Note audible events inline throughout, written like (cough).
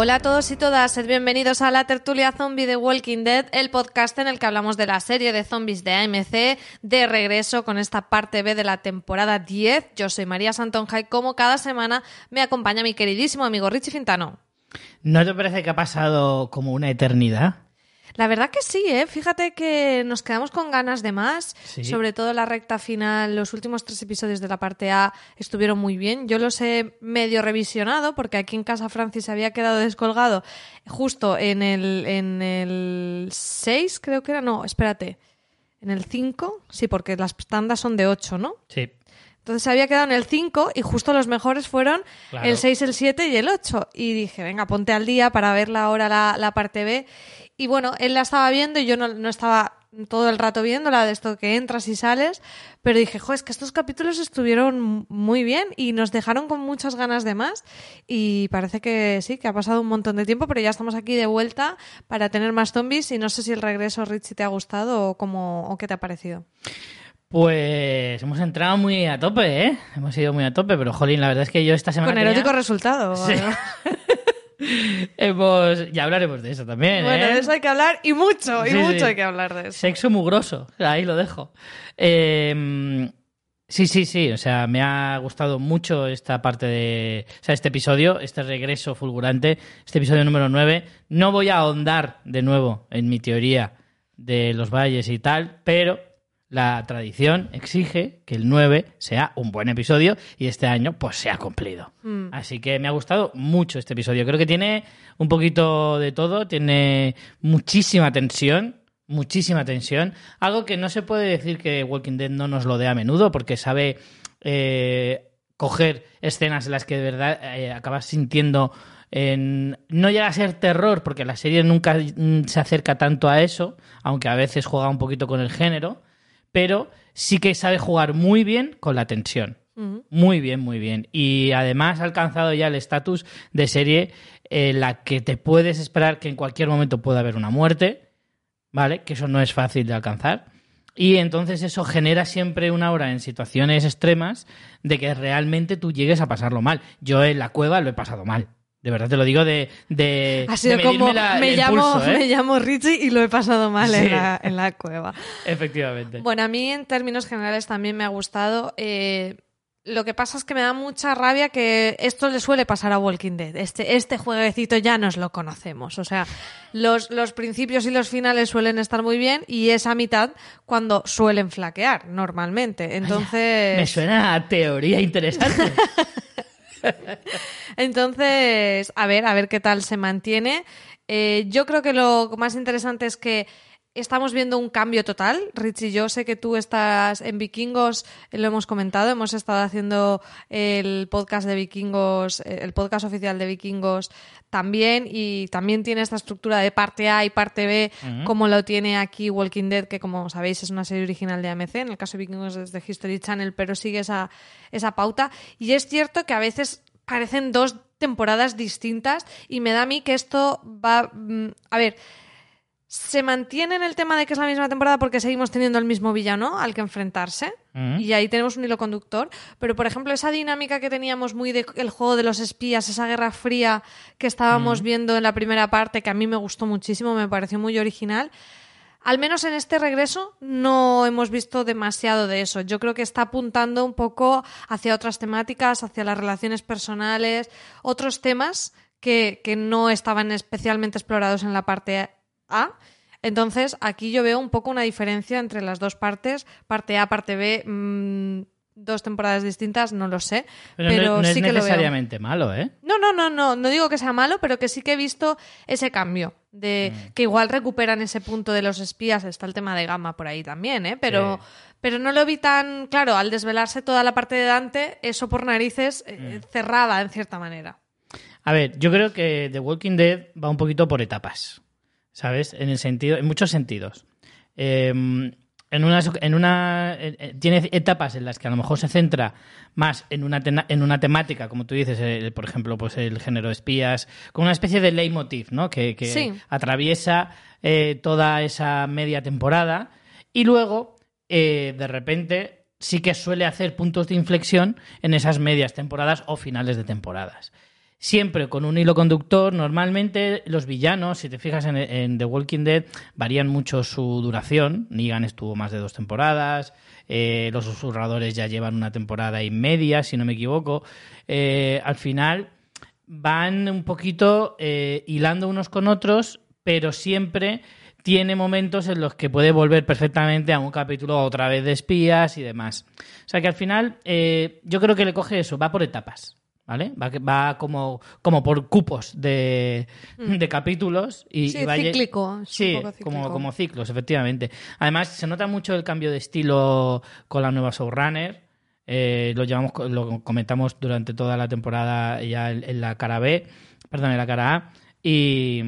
Hola a todos y todas, sed bienvenidos a la tertulia zombie de Walking Dead, el podcast en el que hablamos de la serie de zombies de AMC, de regreso con esta parte B de la temporada 10. Yo soy María Santonja y como cada semana me acompaña mi queridísimo amigo Richie Fintano. ¿No te parece que ha pasado como una eternidad? La verdad que sí, ¿eh? Fíjate que nos quedamos con ganas de más, Sí. sobre todo la recta final, los últimos tres episodios de la parte A estuvieron muy bien. Yo los he medio revisionado porque aquí en casa Francis se había quedado descolgado justo en el, en el 6, creo que era, no, espérate, en el 5, sí, porque las tandas son de 8, ¿no? Sí. Entonces se había quedado en el 5 y justo los mejores fueron Claro. el 6, el 7 y el 8. Y dije, venga, ponte al día para verla ahora la, la parte B. Y bueno, él la estaba viendo y yo no, no estaba todo el rato viéndola, de esto que entras y sales, pero dije, jo, es que estos capítulos estuvieron muy bien y nos dejaron con muchas ganas de más y parece que sí, que ha pasado un montón de tiempo, pero ya estamos aquí de vuelta para tener más zombies y no sé si el regreso, Richie, te ha gustado o, cómo, o qué te ha parecido. Pues hemos entrado muy a tope, ¿eh? Hemos ido muy a tope, pero jolín, la verdad es que yo esta semana Con tenía- erótico resultado. (laughs) Sí. Hemos... Ya hablaremos de eso también, Bueno, ¿eh? de eso hay que hablar y mucho, y Sí, mucho sí. hay que hablar de eso. Sexo mugroso, ahí lo dejo. Eh, sí, sí, sí, o sea, me ha gustado mucho esta parte de... O sea, este episodio, este regreso fulgurante, este episodio número 9. No voy a ahondar de nuevo en mi teoría de los valles y tal, pero la tradición exige que el 9 sea un buen episodio y este año pues se ha cumplido. Mm. Así que me ha gustado mucho este episodio. Creo que tiene un poquito de todo, tiene muchísima tensión, muchísima tensión. Algo que no se puede decir que Walking Dead no nos lo dé a menudo, porque sabe eh, coger escenas en las que de verdad eh, acabas sintiendo. en- no llega a ser terror, porque la serie nunca mm, se acerca tanto a eso, aunque a veces juega un poquito con el género, pero sí que sabe jugar muy bien con la tensión. Muy bien, muy bien. Y además ha alcanzado ya el estatus de serie en la que te puedes esperar que en cualquier momento pueda haber una muerte, ¿vale? Que eso no es fácil de alcanzar. Y entonces eso genera siempre una hora en situaciones extremas de que realmente tú llegues a pasarlo mal. Yo en la cueva lo he pasado mal. De verdad te lo digo de... de Ha sido de como, la- me, llamo, pulso, ¿eh? me llamo Richie y lo he pasado mal Sí. en, la, en la cueva. Efectivamente. Bueno, a mí en términos generales también me ha gustado. eh, lo que pasa es que me da mucha rabia que esto le suele pasar a Walking Dead. Este, este jueguecito ya nos lo conocemos. O sea, los, los principios y los finales suelen estar muy bien y esa mitad cuando suelen flaquear normalmente. Entonces... Me suena a teoría interesante. (laughs) (laughs) Entonces, a ver, a ver qué tal se mantiene. Eh, yo creo que lo más interesante es que estamos viendo un cambio total. Richie, yo sé que tú estás en Vikingos, eh, lo hemos comentado, hemos estado haciendo el podcast de Vikingos, eh, el podcast oficial de Vikingos también, y también tiene esta estructura de parte A y parte B, como lo tiene aquí Walking Dead, que como sabéis es una serie original de AMC, en el caso de Vikingos es de History Channel, pero sigue esa, esa pauta. Y es cierto que a veces parecen dos temporadas distintas y me da a mí que esto va... mm, A ver, se mantiene en el tema de que es la misma temporada porque seguimos teniendo el mismo villano al que enfrentarse Mm. y ahí tenemos un hilo conductor, pero por ejemplo esa dinámica que teníamos muy del juego de los espías, esa guerra fría que estábamos viendo en la primera parte que a mí me gustó muchísimo, me pareció muy original. Al menos en este regreso no hemos visto demasiado de eso. Yo creo que está apuntando un poco hacia otras temáticas, hacia las relaciones personales, otros temas que, que no estaban especialmente explorados en la parte A. Entonces, aquí yo veo un poco una diferencia entre las dos partes, parte A, parte B, mm, dos temporadas distintas, no lo sé, Pero, pero, no, no es sí que lo veo. necesariamente malo, ¿eh? No, no, no, no, no digo que sea malo, pero que sí que he visto ese cambio. De Mm. que igual recuperan ese punto de los espías, está el tema de Gama por ahí también, ¿eh? Pero, Sí. pero no lo vi tan claro, al desvelarse toda la parte de Dante, eso por narices eh, Mm. cerrada en cierta manera. A ver, yo creo que The Walking Dead va un poquito por etapas, ¿sabes? En el sentido, en muchos sentidos. Eh, en una, en una eh, tiene etapas en las que a lo mejor se centra más en una tena- en una temática, como tú dices, por ejemplo, pues el género de espías, con una especie de leitmotiv, ¿no? Que, que Sí. atraviesa eh, toda esa media temporada y luego eh, de repente sí que suele hacer puntos de inflexión en esas medias temporadas o finales de temporadas. Siempre con un hilo conductor. Normalmente los villanos, si te fijas en, The Walking Dead, varían mucho su duración. Negan estuvo más de dos temporadas. eh, los susurradores ya llevan una temporada y media, si no me equivoco. Eh, al final van un poquito eh, hilando unos con otros, pero siempre tiene momentos en los que puede volver perfectamente a un capítulo otra vez de espías y demás. O sea que al final yo creo que le coge eso, va por etapas. ¿Vale? Va, va como, como por cupos de, de capítulos y, Mm. Sí, y va cíclico, un Sí, poco cíclico. como, como ciclos, efectivamente. Además, se nota mucho el cambio de estilo con la nueva showrunner. Eh, lo, llevamos, lo comentamos durante toda la temporada ya en, en la cara B, perdón, en la cara A. Y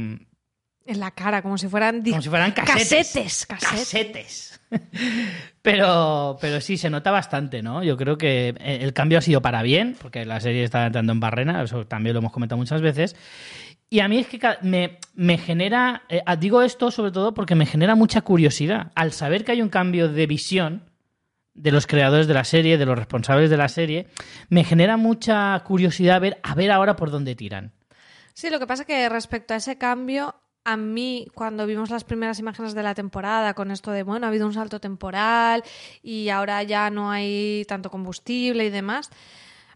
En la cara, como si fueran... como si fueran casetes. Casetes, casetes. Casetes. (laughs) pero, pero sí, se nota bastante, ¿no? Yo creo que el cambio ha sido para bien, porque la serie está entrando en barrena, eso también lo hemos comentado muchas veces. Y a mí es que me, me genera, eh, digo esto sobre todo porque me genera mucha curiosidad. Al saber que hay un cambio de visión de los creadores de la serie, de los responsables de la serie, me genera mucha curiosidad ver, a ver ahora por dónde tiran. Sí, lo que pasa que respecto a ese cambio, a mí cuando vimos las primeras imágenes de la temporada con esto de, bueno, ha habido un salto temporal y ahora ya no hay tanto combustible y demás,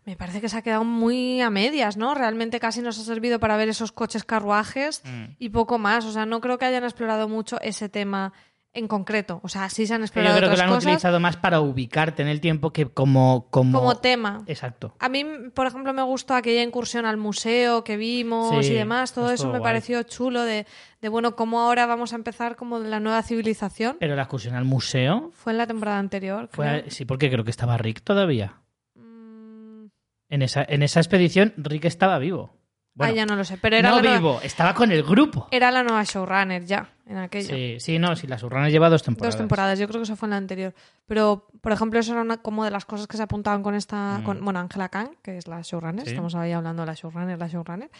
me parece que se ha quedado muy a medias, ¿no? Realmente casi nos ha servido para ver esos coches carruajes y poco más. O sea, no creo que hayan explorado mucho ese tema en concreto. O sea, sí se han explorado yo creo que lo han cosas utilizado más para ubicarte en el tiempo que como... Como, como tema. Exacto. A mí, por ejemplo, me gustó aquella incursión al museo que vimos Sí, y demás. Todo eso me guay. pareció chulo de, de, bueno, cómo ahora vamos a empezar como la nueva civilización. Pero la excursión al museo Fue en la temporada anterior. fue... creo. Sí, porque creo que estaba Rick todavía. Mm, En esa, en esa expedición Rick estaba vivo. Bueno, ah, ya no lo sé. Pero era, no la nueva, vivo, estaba con el grupo. era la nueva showrunner ya, en aquella. Sí, sí, no, sí, la Surrana lleva dos temporadas. Dos temporadas, yo creo que eso fue en la anterior. Pero, por ejemplo, eso era una, como de las cosas que se apuntaban con esta, Mm. con, bueno, Angela Kang, que es la showrunner, Sí. estamos ahí hablando de la showrunner, la showrunner.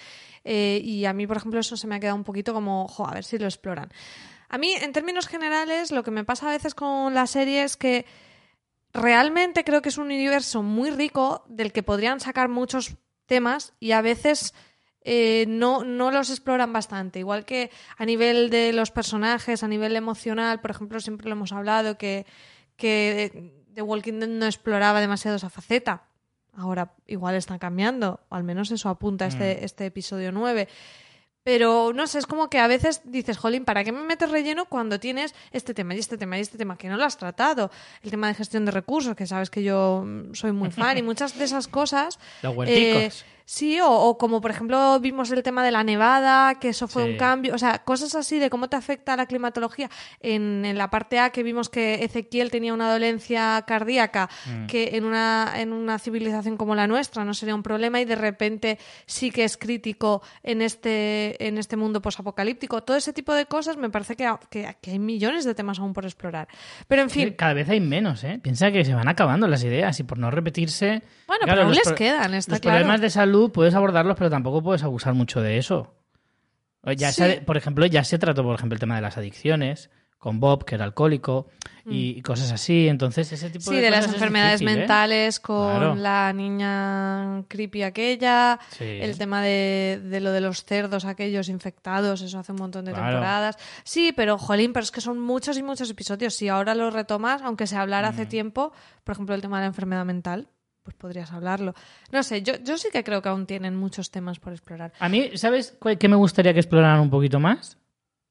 Eh, y a mí, por ejemplo, eso se me ha quedado un poquito como, jo, a ver si lo exploran. A mí, en términos generales, lo que me pasa a veces con la serie es que realmente creo que es un universo muy rico del que podrían sacar muchos temas y a veces eh, no, no los exploran bastante. Igual que a nivel de los personajes, a nivel emocional, por ejemplo, siempre lo hemos hablado que, que The Walking Dead no exploraba demasiado esa faceta. Ahora igual están cambiando, o al menos eso apunta este, este episodio 9. Pero no sé, es como que a veces dices, Jolín, ¿para qué me metes relleno cuando tienes este tema y este tema y este tema que no lo has tratado? El tema de gestión de recursos, que sabes que yo mm, soy muy fan y muchas de esas cosas. Los huerticos. eh, sí, o, o como por ejemplo vimos el tema de la nevada, que eso fue Sí. un cambio. O sea, cosas así de cómo te afecta la climatología. En, en la parte A que vimos que Ezequiel tenía una dolencia cardíaca, Mm. que en una, en una civilización como la nuestra no sería un problema y de repente sí que es crítico en este, en este mundo posapocalíptico. Todo ese tipo de cosas me parece que, que, que hay millones de temas aún por explorar. Pero en fin, Cada vez hay menos, ¿eh? Piensa que se van acabando las ideas y por no repetirse... bueno, Claro, pero aún les pro- quedan, está Los claro. problemas de salud puedes abordarlos, pero tampoco puedes abusar mucho de eso. O Ya Sí. se- por ejemplo, ya se trató, por ejemplo, el tema de las adicciones con Bob, que era alcohólico, y, y cosas así. Entonces, ese tipo Mm. Sí, de de las cosas enfermedades difícil, ¿eh? mentales con Claro. la niña creepy aquella, Sí. el tema de, de lo de los cerdos aquellos infectados, eso hace un montón de Claro. temporadas. Sí, pero jolín, pero es que son muchos y muchos episodios. Si ahora lo retomas, aunque se hablara Mm. hace tiempo, por ejemplo, el tema de la enfermedad mental, pues podrías hablarlo. No sé, yo, yo sí que creo que aún tienen muchos temas por explorar. A mí, ¿sabes qué me gustaría que exploraran un poquito más?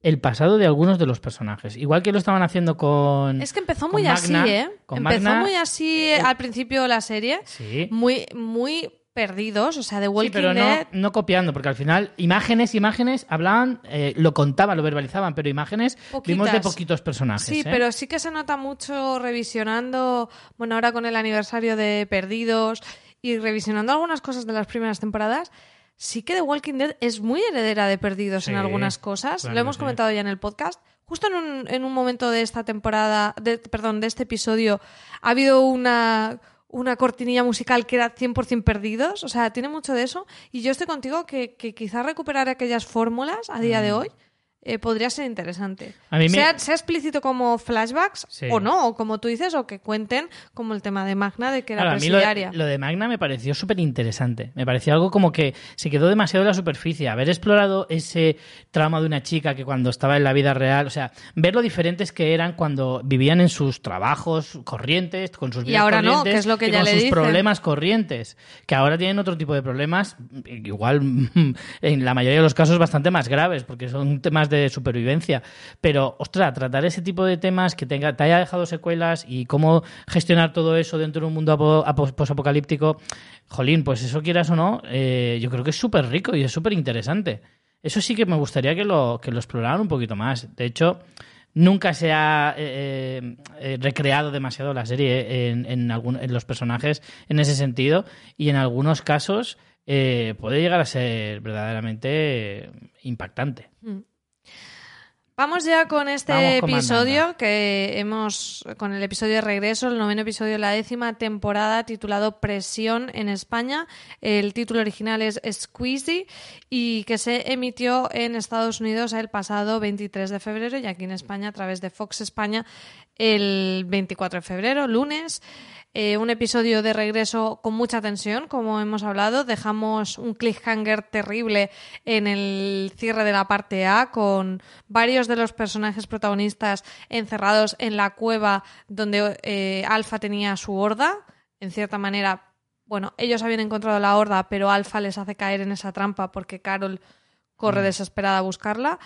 El pasado de algunos de los personajes. Igual que lo estaban haciendo con. Es que empezó con muy Magna, así, ¿eh? con Empezó Magna, muy así eh, al principio la serie, Sí. muy, muy perdidos, o sea, de Sí, Walking pero no, Dead. no copiando, porque al final imágenes, imágenes, hablaban, eh, lo contaban, lo verbalizaban, pero imágenes vimos de poquitos personajes. Sí, ¿eh? pero sí que se nota mucho revisionando, bueno, ahora con el aniversario de Perdidos y revisionando algunas cosas de las primeras temporadas. Sí que The Walking Dead es muy heredera de Perdidos en Sí, algunas cosas. claro Lo hemos sí. comentado ya en el podcast. Justo en un, en un momento de esta temporada, de, perdón, de este episodio, ha habido una, una cortinilla musical que era 100% Perdidos. O sea, tiene mucho de eso. Y yo estoy contigo que, que quizás recuperar aquellas fórmulas a día de hoy eh, podría ser interesante. A mí me- sea, sea explícito como flashbacks Sí. o no, o como tú dices, o que cuenten como el tema de Magna de que era Claro, a mí lo presidiaria. de, lo de Magna me pareció súper interesante. Me pareció algo como que se quedó demasiado en la superficie. Haber explorado ese trauma de una chica que cuando estaba en la vida real, o sea, ver lo diferentes que eran cuando vivían en sus trabajos corrientes, con sus Y vidas ahora no, corrientes que es lo que y ya con le sus dicen. problemas corrientes, que ahora tienen otro tipo de problemas, igual (laughs) en la mayoría de los casos bastante más graves, porque son temas de supervivencia. Pero, ostras, tratar ese tipo de temas que tenga, te haya dejado secuelas y cómo gestionar todo eso dentro de un mundo apo- apo- posapocalíptico, jolín, pues eso quieras o no, eh, yo creo que es súper rico y es súper interesante. Eso sí que me gustaría que lo, que lo exploraran un poquito más. De hecho, nunca se ha eh, eh, recreado demasiado la serie en, en, en los personajes en ese sentido y en algunos casos puede llegar a ser verdaderamente impactante. Vamos ya con este Vamos episodio que hemos, con el episodio de regreso, el noveno episodio de la décima temporada titulado Presión en España. El título original es Squeezy y que se emitió en Estados Unidos el pasado 23 de febrero y aquí en España a través de Fox España el 24 de febrero, lunes. Eh, un episodio de regreso con mucha tensión, como hemos hablado. Dejamos un cliffhanger terrible en el cierre de la parte A, con varios de los personajes protagonistas encerrados en la cueva donde eh, Alpha tenía su horda. En cierta manera, bueno, ellos habían encontrado la horda, pero Alpha les hace caer en esa trampa porque Carol corre desesperada a buscarla.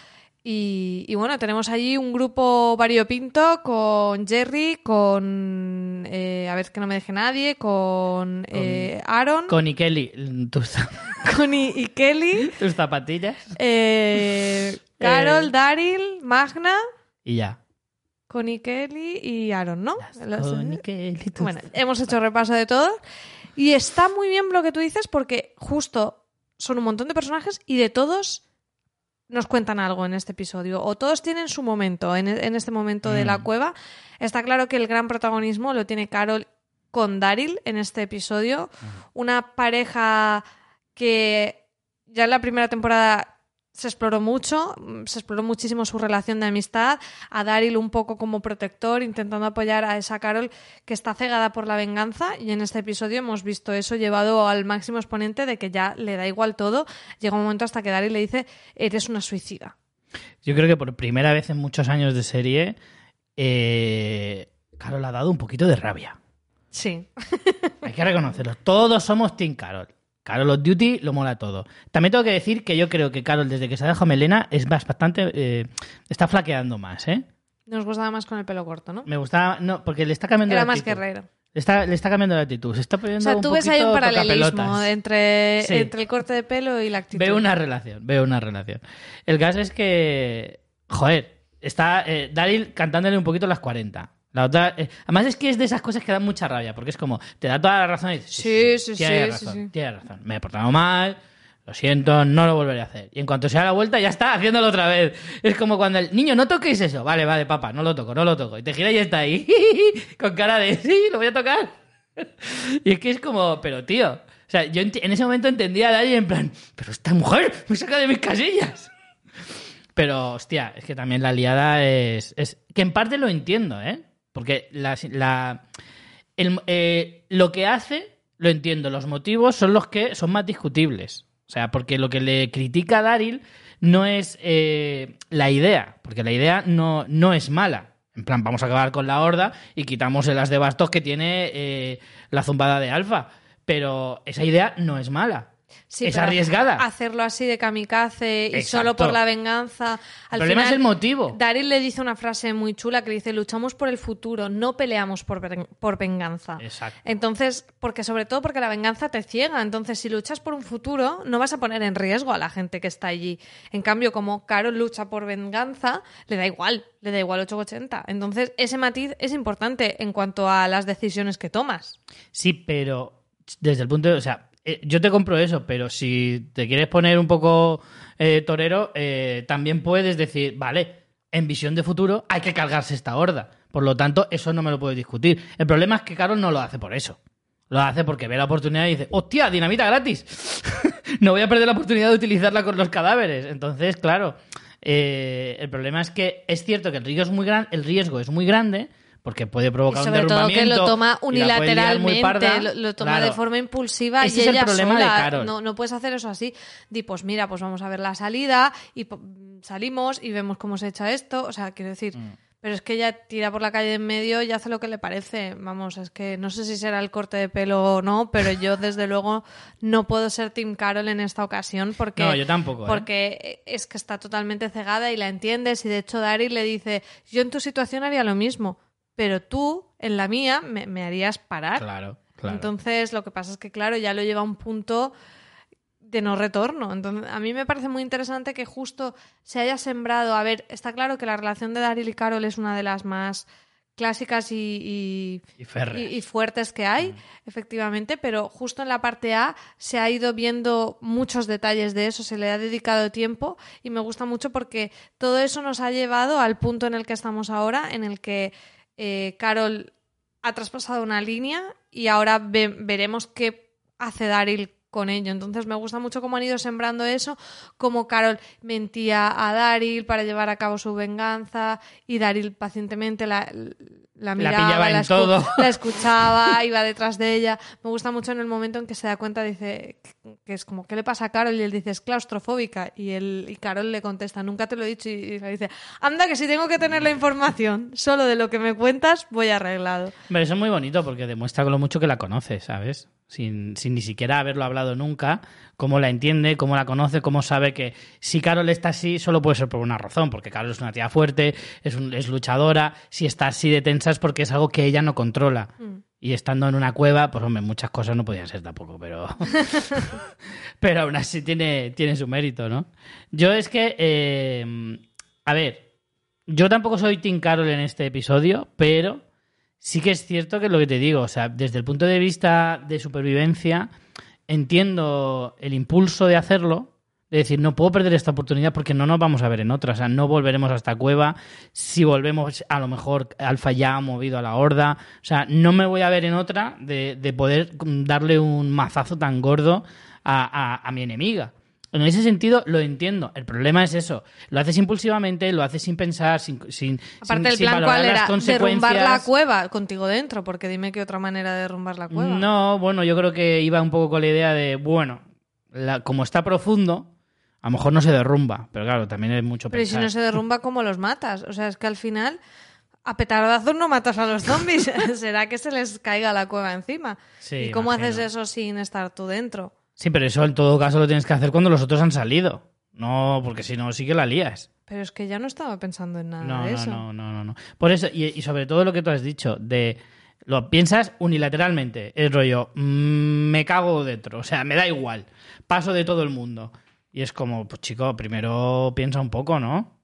Y, y bueno, tenemos allí un grupo variopinto con Jerry, con. eh, a ver que no me deje nadie, con, eh, Aaron, Connie Kelly, tus, (laughs) con I- y Kelly, tus zapatillas eh, (laughs) Carol. Daryl, Magna, y ya. Connie Kelly y Aaron, ¿no? Los- Connie Kelly, tus Bueno, hemos hecho repaso de todo. Y está muy bien lo que tú dices porque justo son un montón de personajes y de todos nos cuentan algo en este episodio. O todos tienen su momento en, en este momento de la Mm. cueva. Está claro que el gran protagonismo lo tiene Carol con Daryl en este episodio. Una pareja que ya en la primera temporada se exploró mucho, mm, se exploró muchísimo su relación de amistad, a Daryl un poco como protector, intentando apoyar a esa Carol que está cegada por la venganza y en este episodio hemos visto eso llevado al máximo exponente de que ya le da igual todo, llega un momento hasta que Daryl le dice eres una suicida. Yo creo que por primera vez en muchos años de serie, eh, Carol ha dado un poquito de rabia. Sí. Hay que reconocerlo. Todos somos Team Carol. Carol of Duty lo mola todo. También tengo que decir que yo creo que Carol, desde que se ha dejado melena, es bastante. eh, está flaqueando más, ¿eh? Nos gustaba más con el pelo corto, ¿no? Me gustaba. No, porque le está cambiando Era la más actitud. guerrero. Le está, le está cambiando la actitud. Se está poniendo O sea, un tú ves ahí un paralelismo entre, Sí. entre el corte de pelo y la actitud. Veo una relación, veo una relación. El caso es que, joder, está eh, Daryl cantándole un poquito las 40. La otra, eh, además es que es de esas cosas que dan mucha rabia, porque es como, te da toda la razón y dices, Sí, sí, sí, sí, razón, sí. tienes razón, me he portado mal, lo siento, no lo volveré a hacer. Y en cuanto se da la vuelta, ya está haciéndolo otra vez. Es como cuando el niño, no toquéis eso. Vale, vale, papá, no lo toco, no lo toco. Y te gira y está ahí, (laughs) con cara de, sí, lo voy a tocar. (laughs) Y es que es como, pero tío, o sea, yo en ese momento entendía a Daryl en plan, pero esta mujer me saca de mis casillas. (laughs) Pero, hostia, es que también la liada es, es- Que en parte lo entiendo, ¿eh? Porque la, eh, lo que hace, lo entiendo. Los motivos son los que son más discutibles. O sea, porque lo que le critica a Daryl no es eh, la idea, porque la idea no, no es mala. En plan, vamos a acabar con la horda y quitamos el as de bastos que tiene eh, la zumbada de alfa. Pero esa idea no es mala. Sí, es arriesgada. Hacerlo así de kamikaze y Exacto. solo por la venganza. Al el problema final, es el motivo. Daryl le dice una frase muy chula que dice: Luchamos por el futuro, no peleamos por, ven- por venganza. Exacto. Entonces, porque sobre todo porque la venganza te ciega. Entonces, si luchas por un futuro, no vas a poner en riesgo a la gente que está allí. En cambio, como Carol lucha por venganza, le da igual, le da igual 880. Entonces, ese matiz es importante en cuanto a las decisiones que tomas. Sí, pero desde el punto de... O sea, eh, yo te compro eso, pero si te quieres poner un poco eh, torero, eh, también puedes decir, vale, en visión de futuro hay que cargarse esta horda. Por lo tanto, eso no me lo puedo discutir. El problema es que Carol no lo hace por eso. Lo hace porque ve la oportunidad y dice, hostia, dinamita gratis. (laughs) no voy a perder la oportunidad de utilizarla con los cadáveres. Entonces, claro, el problema es que es cierto que el riesgo es muy, el riesgo es muy grande porque puede Y provocar un sobre todo que derrumbamiento. lo toma unilateralmente, parda. lo, lo toma Claro. de forma impulsiva Ese y es el ella problema de sola. Carol. No, no puedes hacer eso así. Di, pues mira, pues vamos a ver la salida y salimos y vemos cómo se echa esto. O sea, quiero decir, Mm. pero es que ella tira por la calle de en medio y hace lo que le parece. Vamos, es que no sé si será el corte de pelo o no, pero yo (laughs) desde luego no puedo ser Tim Carol en esta ocasión porque No, yo tampoco, ¿eh? porque es que está totalmente cegada y la entiendes y de hecho Daryl le dice, yo en tu situación haría lo mismo, pero tú en la mía me, me harías parar. Claro, claro. Entonces lo que pasa es que claro, ya lo lleva a un punto de no retorno. Entonces, a mí me parece muy interesante que justo se haya sembrado. A ver, está claro que la relación de Daryl y Carol es una de las más clásicas y, y- fuertes que hay, efectivamente, pero justo en la parte A se ha ido viendo muchos detalles de eso, se le ha dedicado tiempo y me gusta mucho porque todo eso nos ha llevado al punto en el que estamos ahora, en el que eh, Carol ha traspasado una línea y ahora ve- veremos qué hace Daryl con ello. Entonces me gusta mucho cómo han ido sembrando eso, cómo Carol mentía a Daryl para llevar a cabo su venganza y Daryl pacientemente la, la miraba, pillaba en escu- todo. (laughs) la escuchaba, iba detrás de ella. Me gusta mucho en el momento en que se da cuenta, dice que es como, ¿qué le pasa a Carol? Y él dice, es claustrofóbica. Y, él, y Carol le contesta, nunca te lo he dicho. Y le dice, anda, que si tengo que tener la información solo de lo que me cuentas, voy arreglado. Hombre, eso es muy bonito porque demuestra lo mucho que la conoce, ¿sabes? Sin, sin ni siquiera haberlo hablado nunca, cómo la entiende, cómo la conoce, cómo sabe que si Carol está así, solo puede ser por una razón, porque Carol es una tía fuerte, es, un- es luchadora, si está así de tensa es porque es algo que ella no controla. Mm. Y estando en una cueva, pues hombre, muchas cosas no podían ser tampoco, pero. (laughs) pero aún así tiene, tiene su mérito, ¿no? Yo es que. eh, a ver, yo tampoco soy Tim Carol en este episodio, pero sí que es cierto que es lo que te digo, o sea, desde el punto de vista de supervivencia, entiendo el impulso de hacerlo, de decir, no puedo perder esta oportunidad porque no nos vamos a ver en otra, o sea, no volveremos a esta cueva, si volvemos, a lo mejor Alfa ya ha movido a la horda, o sea, no me voy a ver en otra de, de poder darle un mazazo tan gordo a- a mi enemiga. En ese sentido lo entiendo. El problema es eso. Lo haces impulsivamente, lo haces sin pensar, sin, sin, Aparte, sin- el plan valorar cuál las era consecuencias. derrumbar la cueva contigo dentro, porque dime qué otra manera de derrumbar la cueva. No, bueno, yo creo que iba un poco con la idea de, bueno, la- como está profundo, a lo mejor no se derrumba, pero claro, también es mucho Pero ¿y si no se derrumba, ¿cómo los matas? O sea, es que al final, a petardazos no matas a los zombies. (laughs) Será que se les caiga la cueva encima. Sí, ¿Y cómo imagino. haces eso sin estar tú dentro? Sí, pero eso en todo caso lo tienes que hacer cuando los otros han salido. No, porque si no, sí que la lías. Pero es que ya no estaba pensando en nada No, de no, eso. no, no, no, no. Por eso, y, y sobre todo lo que tú has dicho, de lo piensas unilateralmente, el rollo, mm, me cago dentro, o sea, me da igual, paso de todo el mundo. Y es como, pues chico, primero piensa un poco, ¿no?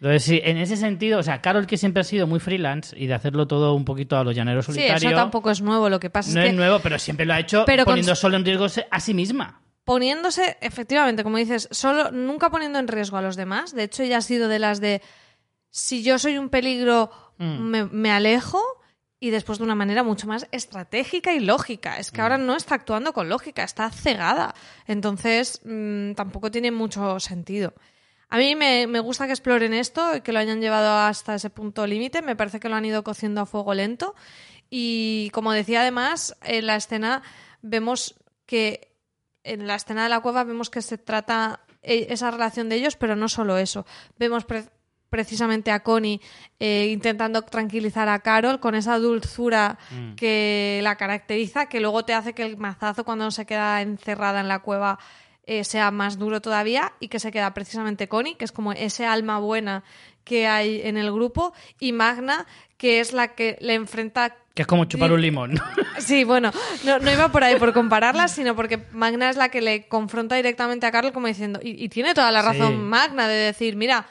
Entonces, sí, en ese sentido, o sea, Carol que siempre ha sido muy freelance y de hacerlo todo un poquito a los llaneros Sí, solitarios. eso tampoco es nuevo. Lo que pasa No es es que nuevo, pero siempre lo ha hecho Pero con- poniendo solo en riesgo a sí misma. poniéndose, efectivamente, como dices, solo nunca poniendo en riesgo a los demás. De hecho, ella ha sido de las de si yo soy un peligro, Mm. me, me alejo. Y después de una manera mucho más estratégica y lógica. Es que ahora Mm. no está actuando con lógica, está cegada. Entonces, mm, tampoco tiene mucho sentido. A mí me, me gusta que exploren esto y que lo hayan llevado hasta ese punto límite. Me parece que lo han ido cociendo a fuego lento. Y como decía además, en la escena vemos que en la escena de la cueva vemos que se trata eh, esa relación de ellos, pero no solo eso. Vemos pre- precisamente a Connie eh, intentando tranquilizar a Carol con esa dulzura Mm. que la caracteriza, que luego te hace que el mazazo cuando se queda encerrada en la cueva eh, sea más duro todavía y que se queda precisamente Connie, que es como ese alma buena que hay en el grupo, y Magna, que es la que le enfrenta Que es como chupar un limón. (laughs) Sí, bueno, no, no iba por ahí por compararlas, sino porque Magna es la que le confronta directamente a Carol como diciendo, y, y tiene toda la razón Sí. Magna de decir, mira,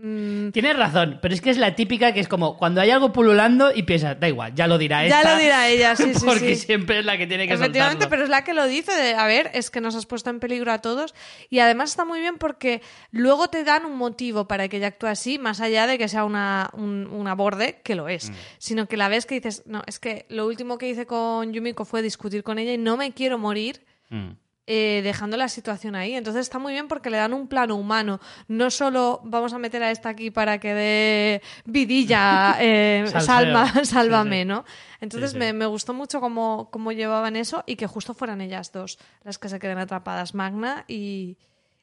mm, Tienes razón, pero es que es la típica que es como cuando hay algo pululando y piensas, da igual, ya lo dirá ya esta. lo dirá ella, sí, (laughs) sí, porque sí. siempre es la que tiene que Efectivamente, soltarlo. pero es la que lo dice de, a ver, es que nos has puesto en peligro a todos y además está muy bien porque luego te dan un motivo para que ella actúe así, más allá de que sea una, un, una borde, que lo Mm. es, sino que la ves que dices, no, es que lo último que hice con Yumiko fue discutir con ella y no me quiero morir Mm. Eh, dejando la situación ahí. Entonces está muy bien porque le dan un plano humano. No solo vamos a meter a esta aquí para que dé vidilla, (laughs) eh, salva, sálvame, sí. ¿no? Entonces sí. Me, me gustó mucho cómo, cómo llevaban eso y que justo fueran ellas dos las que se queden atrapadas, Magna y,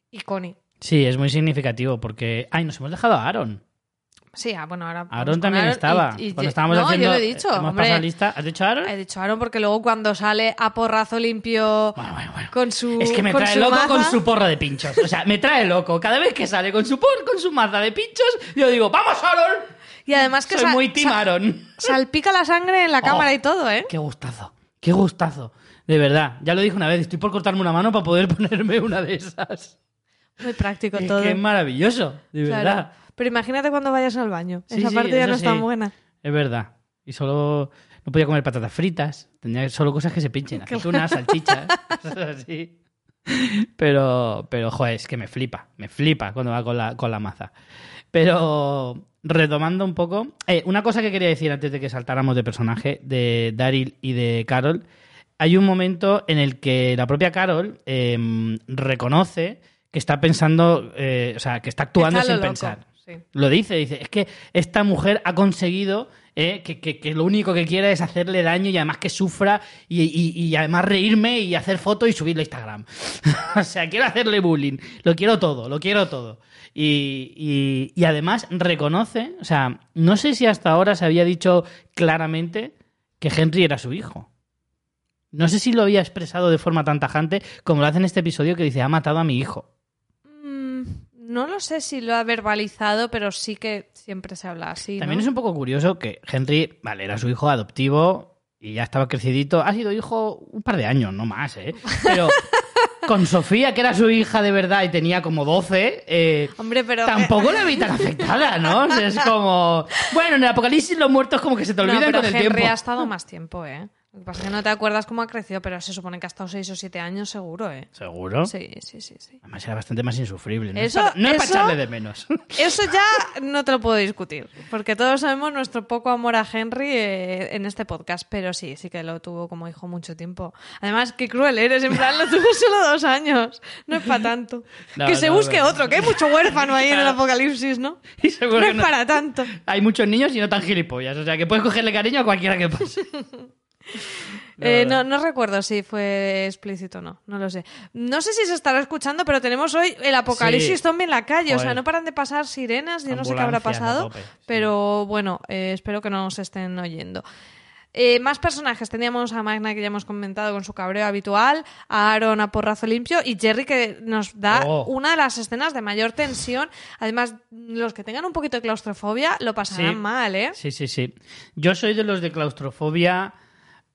y Connie. Sí, es muy significativo porque. Ay, nos hemos dejado a Aaron. Sí, ah, bueno, ahora. Aaron también Aaron estaba. y- y Cuando estábamos no, haciendo. yo lo he dicho. Hemos hombre. pasado lista. ¿Has dicho Aaron? He dicho Aaron porque luego cuando sale a porrazo limpio Bueno, bueno, bueno. con su. Es que me con trae su loco maza, con su porra de pinchos. O sea, me trae loco. Cada vez que sale con su por, con su maza de pinchos, yo digo, ¡vamos, Aaron! Y además que Soy muy team Aaron. salpica la sangre en la cámara Oh. y todo, ¿eh? Qué gustazo, qué gustazo. De verdad, ya lo dije una vez, estoy por cortarme una mano para poder (laughs) ponerme una de esas. Muy práctico Es todo. que es maravilloso, de Claro. verdad. Pero imagínate cuando vayas al baño. Sí, Esa sí, parte ya no es tan buena. Es verdad. Y solo no podía comer patatas fritas. Tenía solo cosas que se pinchen. (laughs) Aceitunas, salchichas, cosas así. Pero, pero, joder, es que me flipa. Me flipa cuando va con la, con la maza. Pero, retomando un poco... eh, una cosa que quería decir antes de que saltáramos de personaje de Daryl y de Carol. Hay un momento en el que la propia Carol eh, reconoce que está pensando... eh, o sea, que está actuando Está sin lo loco, pensar. sí. Lo dice, dice, es que esta mujer ha conseguido eh, que, que- que lo único que quiera es hacerle daño y además que sufra y, y- y además reírme y hacer fotos y subirlo a Instagram. (laughs) o sea, quiero hacerle bullying. Lo quiero todo, lo quiero todo. Y, y- y además reconoce, o sea, no sé si hasta ahora se había dicho claramente que Henry era su hijo. No sé si lo había expresado de forma tan tajante como lo hace en este episodio que dice, ha matado a mi hijo. No lo sé si lo ha verbalizado, pero sí que siempre se habla así. También ¿no? es un poco curioso que Henry, vale, era su hijo adoptivo y ya estaba crecidito. Ha sido hijo un par de años, no más, ¿eh? Pero (laughs) con Sofía, que era su hija de verdad y tenía como 12, eh, Hombre, pero. tampoco la vi tan afectada, ¿no? O sea, es como... Bueno, en el apocalipsis los muertos como que se te No, olvidan pero con el Henry tiempo. ha estado más tiempo, ¿eh? Lo que pasa es que no te acuerdas cómo ha crecido, pero se supone que ha estado seis o siete años seguro, ¿eh? ¿Seguro? Sí, sí, sí, sí. Además era bastante más insufrible. No Eso- es para, no es para echarle de menos. (laughs) Eso ya no te lo puedo discutir, porque todos sabemos nuestro poco amor a Henry eh, en este podcast, pero sí, sí que lo tuvo como hijo mucho tiempo. Además, qué cruel eres, en plan, lo tuvo solo dos años, no es para tanto. No, que se busque otro, que hay mucho huérfano ahí en el apocalipsis, ¿no? (laughs) Y No es para tanto. Hay muchos niños y no tan gilipollas. O sea, que puedes cogerle cariño a cualquiera que pase. (laughs) (laughs) Eh, no, no recuerdo si fue explícito o no, no lo sé. No sé si se estará escuchando, pero tenemos hoy el apocalipsis Sí. zombie en la calle. O sea, no paran de pasar sirenas, yo no sé qué habrá pasado, tope, sí. pero bueno, eh, espero que no nos estén oyendo. Eh, más personajes. Teníamos a Magna, que ya hemos comentado con su cabreo habitual, a Aaron a porrazo limpio y Jerry, que nos da Oh. una de las escenas de mayor tensión. Además, los que tengan un poquito de claustrofobia lo pasarán Sí. mal, ¿eh? Sí, sí, sí. Yo soy de los de claustrofobia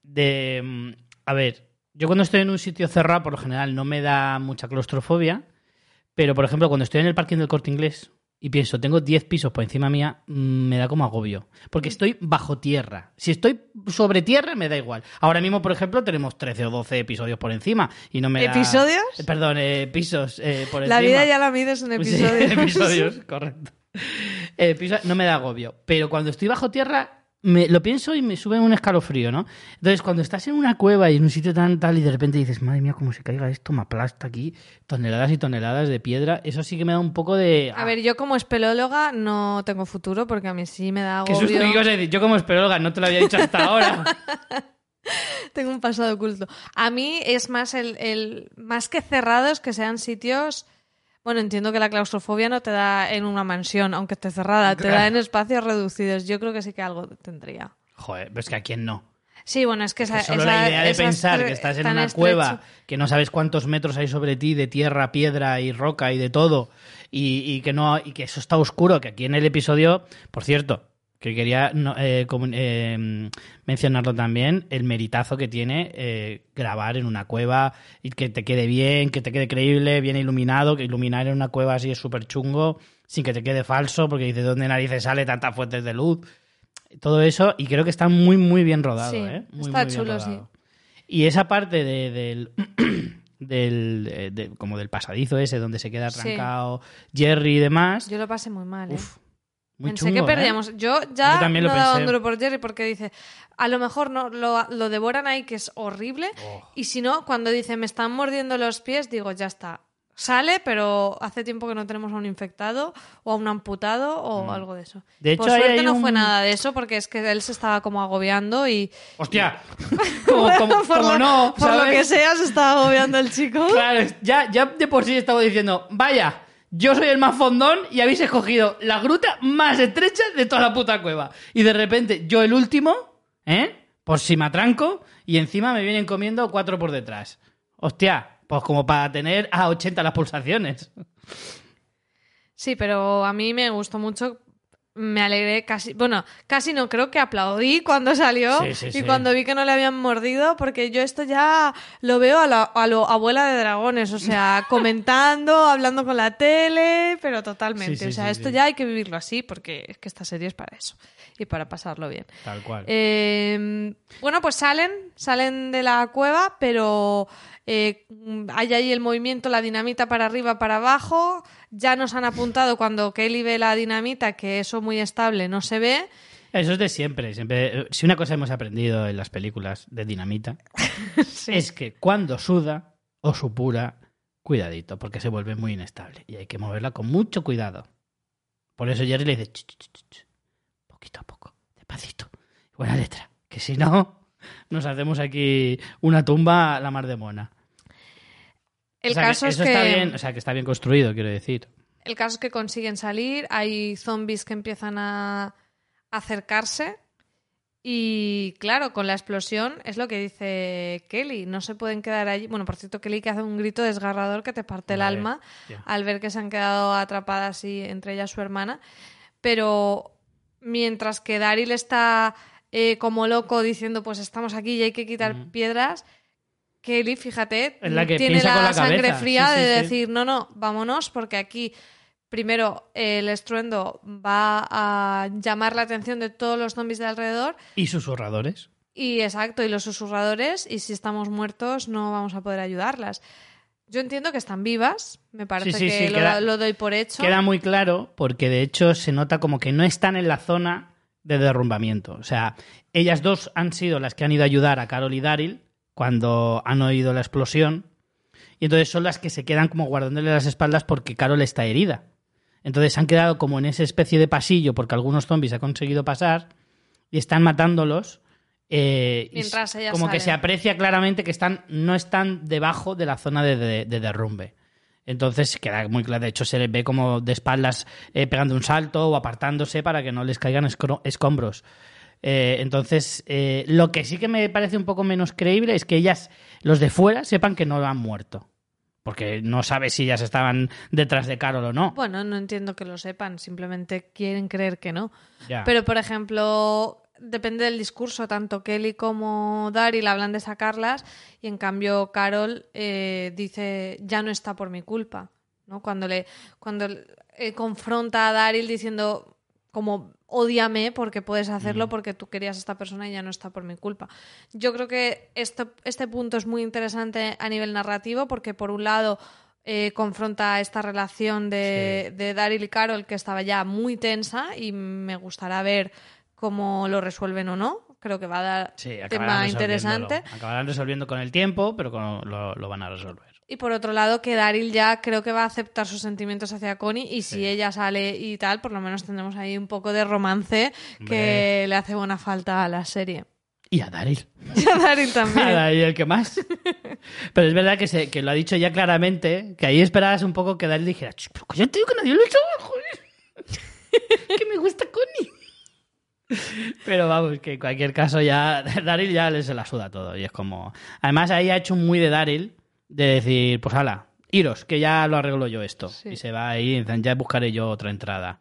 de... mm, A ver, yo cuando estoy en un sitio cerrado, por lo general, no me da mucha claustrofobia, pero, por ejemplo, cuando estoy en el parking del Corte Inglés y pienso, tengo 10 pisos por encima mía, mm, me da como agobio, porque estoy bajo tierra. Si estoy sobre tierra, me da igual. Ahora mismo, por ejemplo, tenemos 13 o 12 episodios por encima y no me da... ¿Episodios? Eh, Perdón, eh, pisos eh, por La encima. vida ya la mides en (laughs) Sí, episodios. (laughs) episodios, correcto. Eh, piso- no me da agobio. Pero cuando estoy bajo tierra, me, lo pienso y me sube un escalofrío, ¿no? Entonces, cuando estás en una cueva y en un sitio tan tal y de repente dices, madre mía, cómo se caiga esto, me aplasta aquí, toneladas y toneladas de piedra, eso sí que me da un poco de... A ver, yo como espeleóloga no tengo futuro porque a mí sí me da Qué susto que ibas a decir. Yo como esperóloga no te lo había dicho hasta ahora. (laughs) Tengo un pasado oculto. A mí es más el, el más que cerrados que sean sitios. Bueno, entiendo que la claustrofobia no te da en una mansión, aunque esté cerrada, te da en (laughs) espacios reducidos. Yo creo que sí que algo tendría. Joder, pero es que a quién no. Sí, bueno, es que esa, Que solo esa- la idea de pensar que estás en una estrecho. cueva, que no sabes cuántos metros hay sobre ti de tierra, piedra y roca y de todo, y, y que no y que eso está oscuro, que aquí en el episodio, por cierto, que quería no, eh, eh, mencionarlo también, el meritazo que tiene eh, grabar en una cueva y que te quede bien, que te quede creíble, bien iluminado, que iluminar en una cueva así es súper chungo, sin que te quede falso, porque dices, ¿dónde narices sale tantas fuentes de luz? Todo eso, y creo que está muy, muy bien rodado, Sí, ¿eh? Muy, está muy chulo, sí. Y esa parte de- del, (clears throat) del de- como del pasadizo ese donde se queda Sí. atrancado Jerry y demás, Yo lo pasé muy mal, ¿eh? uf, Muy Pensé chungo, que ¿eh? perdíamos. Yo ya Yo también lo no daba un pensé. duro por Jerry porque dice, a lo mejor no lo, lo devoran ahí, que es horrible. Oh. Y si no, cuando dice, me están mordiendo los pies, digo, ya está. Sale, pero hace tiempo que no tenemos a un infectado o a un amputado o algo de eso. Mm. De hecho, por suerte hay no un- fue nada de eso porque es que él se estaba como agobiando y ¡Hostia! (laughs) Como, como- por, como lo, no, por lo que sea se estaba agobiando el chico. Claro, ya, ya de por sí estaba diciendo, vaya, yo soy el más fondón y habéis escogido la gruta más estrecha de toda la puta cueva. Y de repente, yo el último, ¿eh? Por si me atranco y encima me vienen comiendo cuatro por detrás. Hostia, pues como para tener a 80 las pulsaciones. Sí, pero a mí me gustó mucho. Me alegré casi, bueno, casi no, creo que aplaudí (laughs) cuando salió Sí, sí, y sí. cuando vi que no le habían mordido, porque yo esto ya lo veo a, la, a lo abuela de dragones, o sea, (laughs) comentando, hablando con la tele, pero totalmente. O sea, esto ya hay que vivirlo así, porque es que esta serie es para eso y para pasarlo bien. Tal cual. Eh, bueno, pues salen, salen de la cueva, pero eh, hay ahí el movimiento, la dinamita para arriba, para abajo. Ya nos han apuntado cuando Kelly ve la dinamita que eso muy estable no se ve. Eso es de siempre. siempre. Si una cosa hemos aprendido en las películas de dinamita, (laughs) es que cuando suda o supura, cuidadito, porque se vuelve muy inestable y hay que moverla con mucho cuidado. Por eso Jerry le dice, "Ch, ch, ch, ch, poquito a poco, despacito, buena letra, que si no, nos hacemos aquí una tumba a la mar de mona. El O sea, que caso es eso que está bien, o sea, que está bien construido, quiero decir. el caso es que consiguen salir, hay zombies que empiezan a acercarse y claro, con la explosión es lo que dice Kelly, no se pueden quedar allí. Bueno, por cierto, Kelly que hace un grito desgarrador que te parte el alma al ver que se han quedado atrapadas y entre ellas su hermana, pero mientras que Daryl está eh, como loco diciendo pues estamos aquí y hay que quitar Ujú. piedras, Kelly, fíjate, la que tiene la, sangre fría Sí, sí, de sí. decir no, no, vámonos porque aquí primero el estruendo va a llamar la atención de todos los zombies de alrededor ¿Y susurradores? y exacto, y los susurradores, y si estamos muertos no vamos a poder ayudarlas. Yo entiendo que están vivas, me parece que lo doy por hecho. Queda muy claro porque de hecho se nota como que no están en la zona de derrumbamiento. O sea, ellas dos han sido las que han ido a ayudar a Carol y Daryl cuando han oído la explosión y entonces son las que se quedan como guardándole las espaldas porque Carol está herida. Entonces han quedado como en esa especie de pasillo porque algunos zombies han conseguido pasar y están matándolos. eh, Mientras como que se aprecia claramente que están no están debajo de la zona de, de- de derrumbe. Entonces queda muy claro, de hecho se les ve como de espaldas eh, pegando un salto o apartándose para que no les caigan escombros. Eh, entonces, eh, lo que sí que me parece un poco menos creíble es que ellas, los de fuera, sepan que no han muerto. Porque no sabes si ellas estaban detrás de Carol o no. Bueno, no entiendo que lo sepan, simplemente quieren creer que no. Ya. Pero, por ejemplo, depende del discurso, tanto Kelly como Daryl hablan de sacarlas y en cambio Carol eh, dice, ya no está por mi culpa. ¿no? Cuando le cuando eh, confronta a Daryl diciendo como odiame porque puedes hacerlo porque tú querías a esta persona y ya no está por mi culpa. Yo creo que esto, este punto es muy interesante a nivel narrativo porque por un lado eh, confronta esta relación de, de Daryl y Carol que estaba ya muy tensa y me gustará ver cómo lo resuelven o no. Creo que va a dar Sí, tema interesante. Acabarán resolviendo con el tiempo, pero con- lo, lo van a resolver. Y por otro lado, que Daryl ya creo que va a aceptar sus sentimientos hacia Connie y si Sí. ella sale y tal, por lo menos tendremos ahí un poco de romance que Hombre. le hace buena falta a la serie. Y a Daryl. (laughs) Y a Daryl también. A Daryl el que más. Pero es verdad que, se, que lo ha dicho ya claramente, que ahí esperabas un poco que Daryl dijera, "Ch, pero que yo te digo que nadie lo ha hecho, joder. (laughs) que me gusta Connie. (laughs) Pero vamos, que en cualquier caso ya (laughs) Daryl ya se la suda todo. Y es como... Además ahí ha hecho un muy de Daryl de decir, pues ala, iros, que ya lo arreglo yo esto. Sí. Y se va ahí y dicen, ya buscaré yo otra entrada.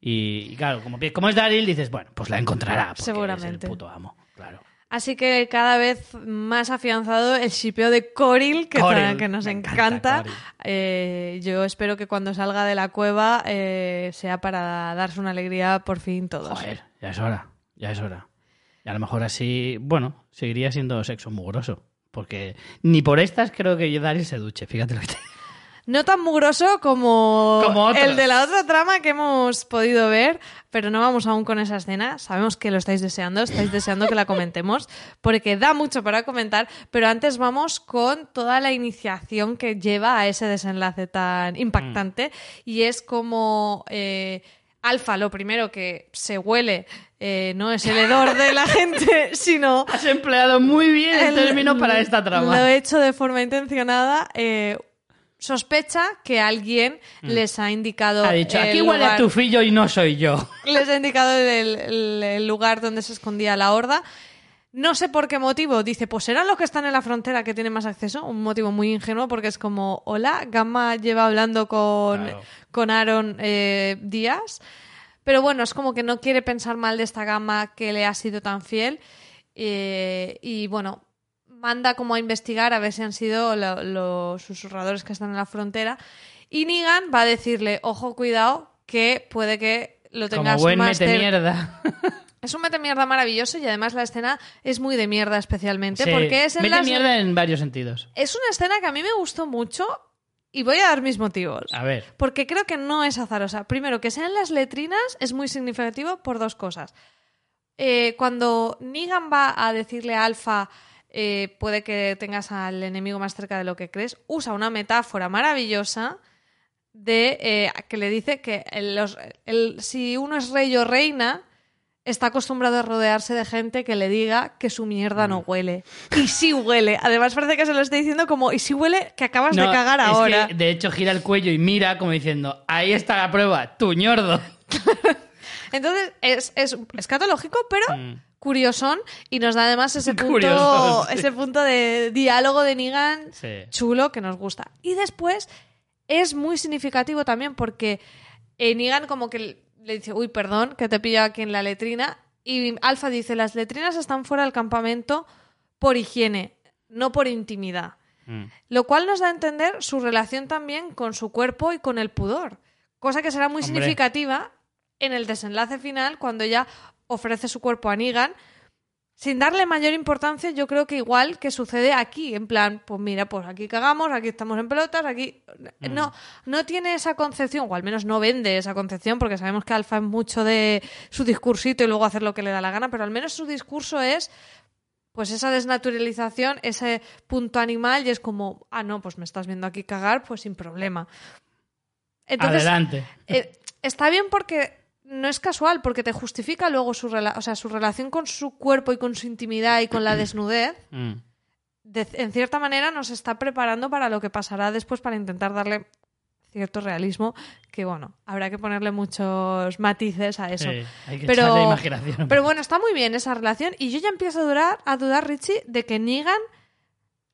Y, y claro, como, como es Daryl, dices, bueno, pues la encontrará. porque Seguramente. Es el puto amo, claro. Así que cada vez más afianzado el shipeo de Coril, que, Coril, que nos me encanta. Eh, yo espero que cuando salga de la cueva eh, sea para darse una alegría por fin todos. Joder, ya es hora, ya es hora. Y a lo mejor así, bueno, seguiría siendo sexo mugroso. Porque ni por estas creo que Daryl se duche, fíjate lo que te digo. No tan mugroso como, el de la otra trama que hemos podido ver, pero no vamos aún con esa escena. Sabemos que lo estáis deseando, estáis deseando que la comentemos, porque da mucho para comentar, pero antes vamos con toda la iniciación que lleva a ese desenlace tan impactante, y es como... eh, Alfa, lo primero que se huele eh, no es el hedor de la gente, (laughs) sino Has empleado muy bien el, el- término para esta trama. Lo he hecho de forma intencionada. eh, sospecha que alguien les ha indicado. Mm. Ha dicho, el aquí huele a lugar- tufillo y no soy yo. (laughs) Les ha indicado el, el- el lugar donde se escondía la horda. No sé por qué motivo. Dice, pues serán los que están en la frontera que tienen más acceso. Un motivo muy ingenuo porque es como, hola, Gamma lleva hablando con, Claro. con Aaron eh, días. Pero bueno, es como que no quiere pensar mal de esta Gamma que le ha sido tan fiel. Eh, y bueno, manda como a investigar a ver si han sido lo- los susurradores que están en la frontera. Y Negan va a decirle, ojo, cuidado, que puede que lo tengas Como buen más mete cer- mierda. es un mete mierda maravilloso y además la escena es muy de mierda especialmente Sí, porque es en mete las- mierda en varios sentidos. es una escena que a mí me gustó mucho y voy a dar mis motivos. A ver. Porque creo que no es azarosa. Primero, que sean las letrinas es muy significativo por dos cosas. Eh, cuando Negan va a decirle a Alpha eh, puede que tengas al enemigo más cerca de lo que crees, usa una metáfora maravillosa de eh, que le dice que el- los- el- si uno es rey o reina, está acostumbrado a rodearse de gente que le diga que su mierda Mm. no huele. Y sí huele. Además parece que se lo está diciendo como, y sí huele que acabas de cagar es ahora. que, de hecho, gira el cuello y mira como diciendo, ahí está la prueba, tu ñordo. (laughs) Entonces es, es escatológico, pero Mm. Curiosón y nos da además ese (laughs) punto, Curiosón, sí. ese punto de diálogo de Negan Sí. chulo que nos gusta. Y después es muy significativo también porque eh, Negan como que le dice, uy, perdón, que te he pillado aquí en la letrina. Y Alfa dice, las letrinas están fuera del campamento por higiene, no por intimidad. Mm. Lo cual nos da a entender su relación también con su cuerpo y con el pudor. Cosa que será muy Hombre. significativa en el desenlace final, cuando ella ofrece su cuerpo a Negan. Sin darle mayor importancia, yo creo que igual que sucede aquí, en plan, pues mira, pues aquí cagamos, aquí estamos en pelotas, aquí... No, no tiene esa concepción, o al menos no vende esa concepción, porque sabemos que Alfa es mucho de su discursito y luego hacer lo que le da la gana, pero al menos su discurso es pues esa desnaturalización, ese punto animal y es como, ah, no, pues me estás viendo aquí cagar, pues sin problema. Entonces, Adelante. eh, está bien porque no es casual, porque te justifica luego su, rela- o sea, su relación con su cuerpo y con su intimidad y con la desnudez. (clears throat) Mm. de- en cierta manera nos está preparando para lo que pasará después para intentar darle cierto realismo que bueno habrá que ponerle muchos matices a eso Sí, hay que Pero- imaginación. pero bueno, está muy bien esa relación y yo ya empiezo a dudar, a dudar, Richie, de que Negan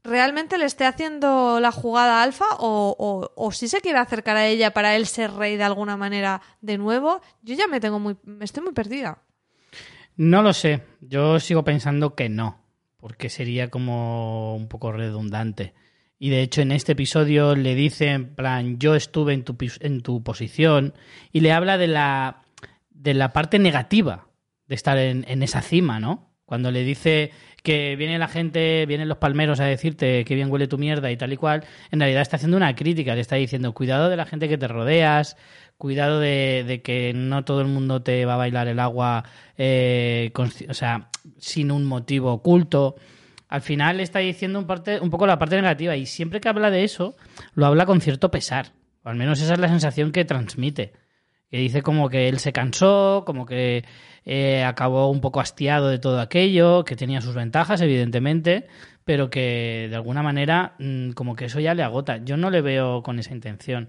realmente le esté haciendo la jugada alfa o, o, o si se quiere acercar a ella para él ser rey de alguna manera de nuevo. Yo ya me tengo muy, estoy muy perdida. No lo sé. Yo sigo pensando que no, porque sería como un poco redundante. Y de hecho en este episodio le dice en plan, yo estuve en tu, en tu posición y le habla de la, de la parte negativa de estar en, en esa cima, ¿no? Cuando le dice que viene la gente, vienen los palmeros a decirte que bien huele tu mierda y tal y cual, en realidad está haciendo una crítica, le está diciendo cuidado de la gente que te rodeas, cuidado de, que no todo el mundo te va a bailar el agua, eh, consci- o sea, sin un motivo oculto. Al final está diciendo un, parte, un poco la parte negativa y siempre que habla de eso, lo habla con cierto pesar. Al menos esa es la sensación que transmite. Que dice como que él se cansó, como que eh, acabó un poco hastiado de todo aquello, que tenía sus ventajas, evidentemente, pero que de alguna manera mm, como que eso ya le agota. Yo no le veo con esa intención.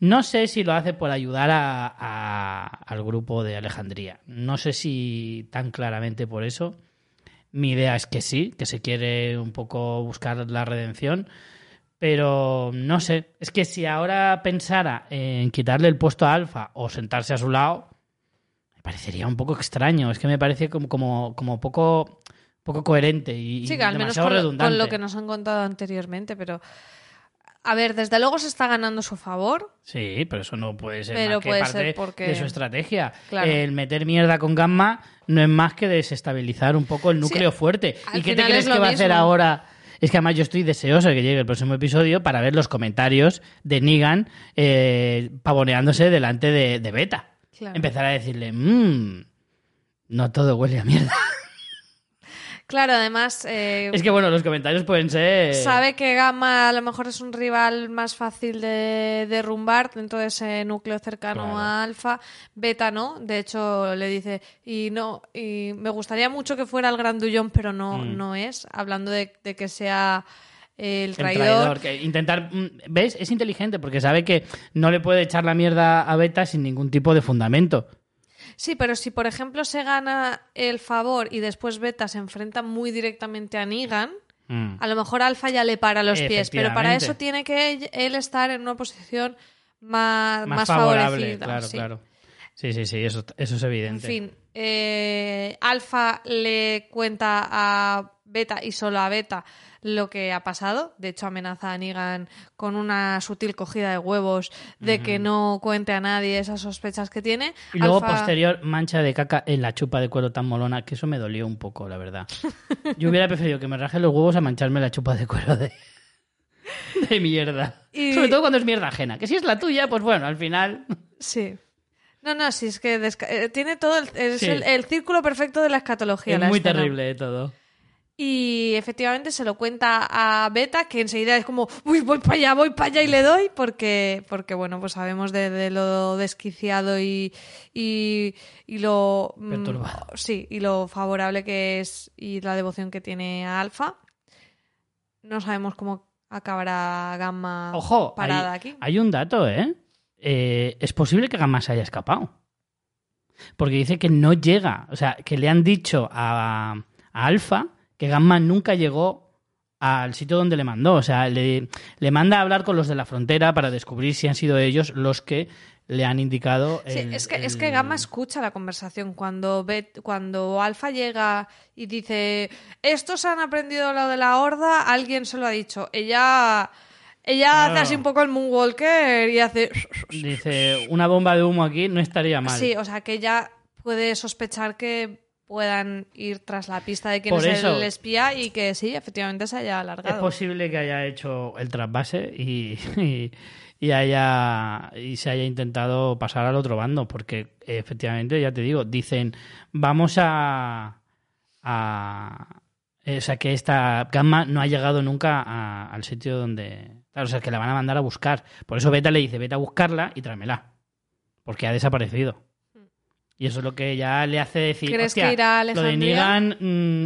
No sé si lo hace por ayudar a- a- al grupo de Alejandría. No sé si tan claramente por eso. Mi idea es que sí, que se quiere un poco buscar la redención. Pero no sé, es que si ahora pensara en quitarle el puesto a Alfa o sentarse a su lado, me parecería un poco extraño. Es que me parece como, como, como poco, poco coherente y, Sí, y que al menos demasiado con lo, redundante. con lo que nos han contado anteriormente, pero... A ver, desde luego se está ganando su favor. Sí, pero eso no puede ser Pero más que puede parte ser porque- de su estrategia. Claro. El meter mierda con gamma no es más que desestabilizar un poco el núcleo fuerte. ¿Y qué te crees que va a hacer ahora Es que además yo estoy deseoso de que llegue el próximo episodio para ver los comentarios de Negan eh, pavoneándose delante de, de Beta. Claro. Empezar a decirle, mmm, no todo huele a mierda. Claro, además, eh, Es que bueno, los comentarios pueden ser... sabe que Gamma a lo mejor es un rival más fácil de derrumbar dentro de ese núcleo cercano Claro. a Alfa. Beta no, de hecho le dice, y no, y me gustaría mucho que fuera el grandullón, pero no, Mm. no es, hablando de, de que sea el El traidor. traidor, que intentar, mm, ¿ves? Es inteligente porque sabe que no le puede echar la mierda a Beta sin ningún tipo de fundamento. Sí, pero si por ejemplo se gana el favor y después Beta se enfrenta muy directamente a Negan, Mm. a lo mejor Alfa ya le para los pies, pero para eso tiene que él- estar en una posición más, Más, más favorable, favorecida. claro, sí. claro. Sí, sí, sí, eso, eso es En evidente. fin, eh, Alfa le cuenta a Beta y solo a Beta lo que ha pasado. De hecho, amenaza a Negan con una sutil cogida de huevos de que no cuente a nadie esas sospechas que tiene. Y luego, Alpha- posterior, mancha de caca en la chupa de cuero tan molona que eso me dolió un poco, la verdad. (laughs) Yo hubiera preferido que me rajen los huevos a mancharme la chupa de cuero de, (laughs) de mierda. Y- Sobre todo cuando es mierda ajena. Que si es la tuya, pues bueno, al final. Sí. No, no, sí, es que desca- eh, tiene todo el, es el, el círculo perfecto de la escatología. es la muy escena. terrible todo. Y efectivamente se lo cuenta a Beta, que enseguida es como, uy, voy para allá, voy para allá y le doy, porque, porque bueno, pues sabemos de, de lo desquiciado y, y, y lo... mm, Perturbado. Sí, y lo favorable que es y la devoción que tiene a Alfa. No sabemos cómo acabará Gamma Ojo, parada hay, aquí. hay un dato, ¿eh? Eh, Es posible que Gamma se haya escapado. Porque dice que no llega. O sea, que le han dicho a, a Alfa que Gamma nunca llegó al sitio donde le mandó. O sea, le, le manda a hablar con los de la frontera para descubrir si han sido ellos los que le han indicado. Sí, es que, es que Gamma escucha la conversación cuando Bet- cuando Alfa llega y dice estos han aprendido lo de la horda, alguien se lo ha dicho. Ella ella hace así un poco el moonwalker y hace Dice, una bomba de humo aquí no estaría mal. sí, o sea que ella puede sospechar que puedan ir tras la pista de quién Por es eso. el espía y que sí, efectivamente se haya Es alargado. posible que haya hecho el trasvase y, (laughs) y, y haya y se haya intentado pasar al otro bando, porque efectivamente, ya te digo, dicen vamos a, a eh, o sea que esta gamma no ha llegado nunca a- al sitio donde claro, o sea que la van a mandar a buscar. Por eso Beta le dice, vete a buscarla y tráemela. Porque ha desaparecido. Y eso es lo que ya le hace decir, ¿Crees "Hostia, que irá a lo de Alejandría? Negan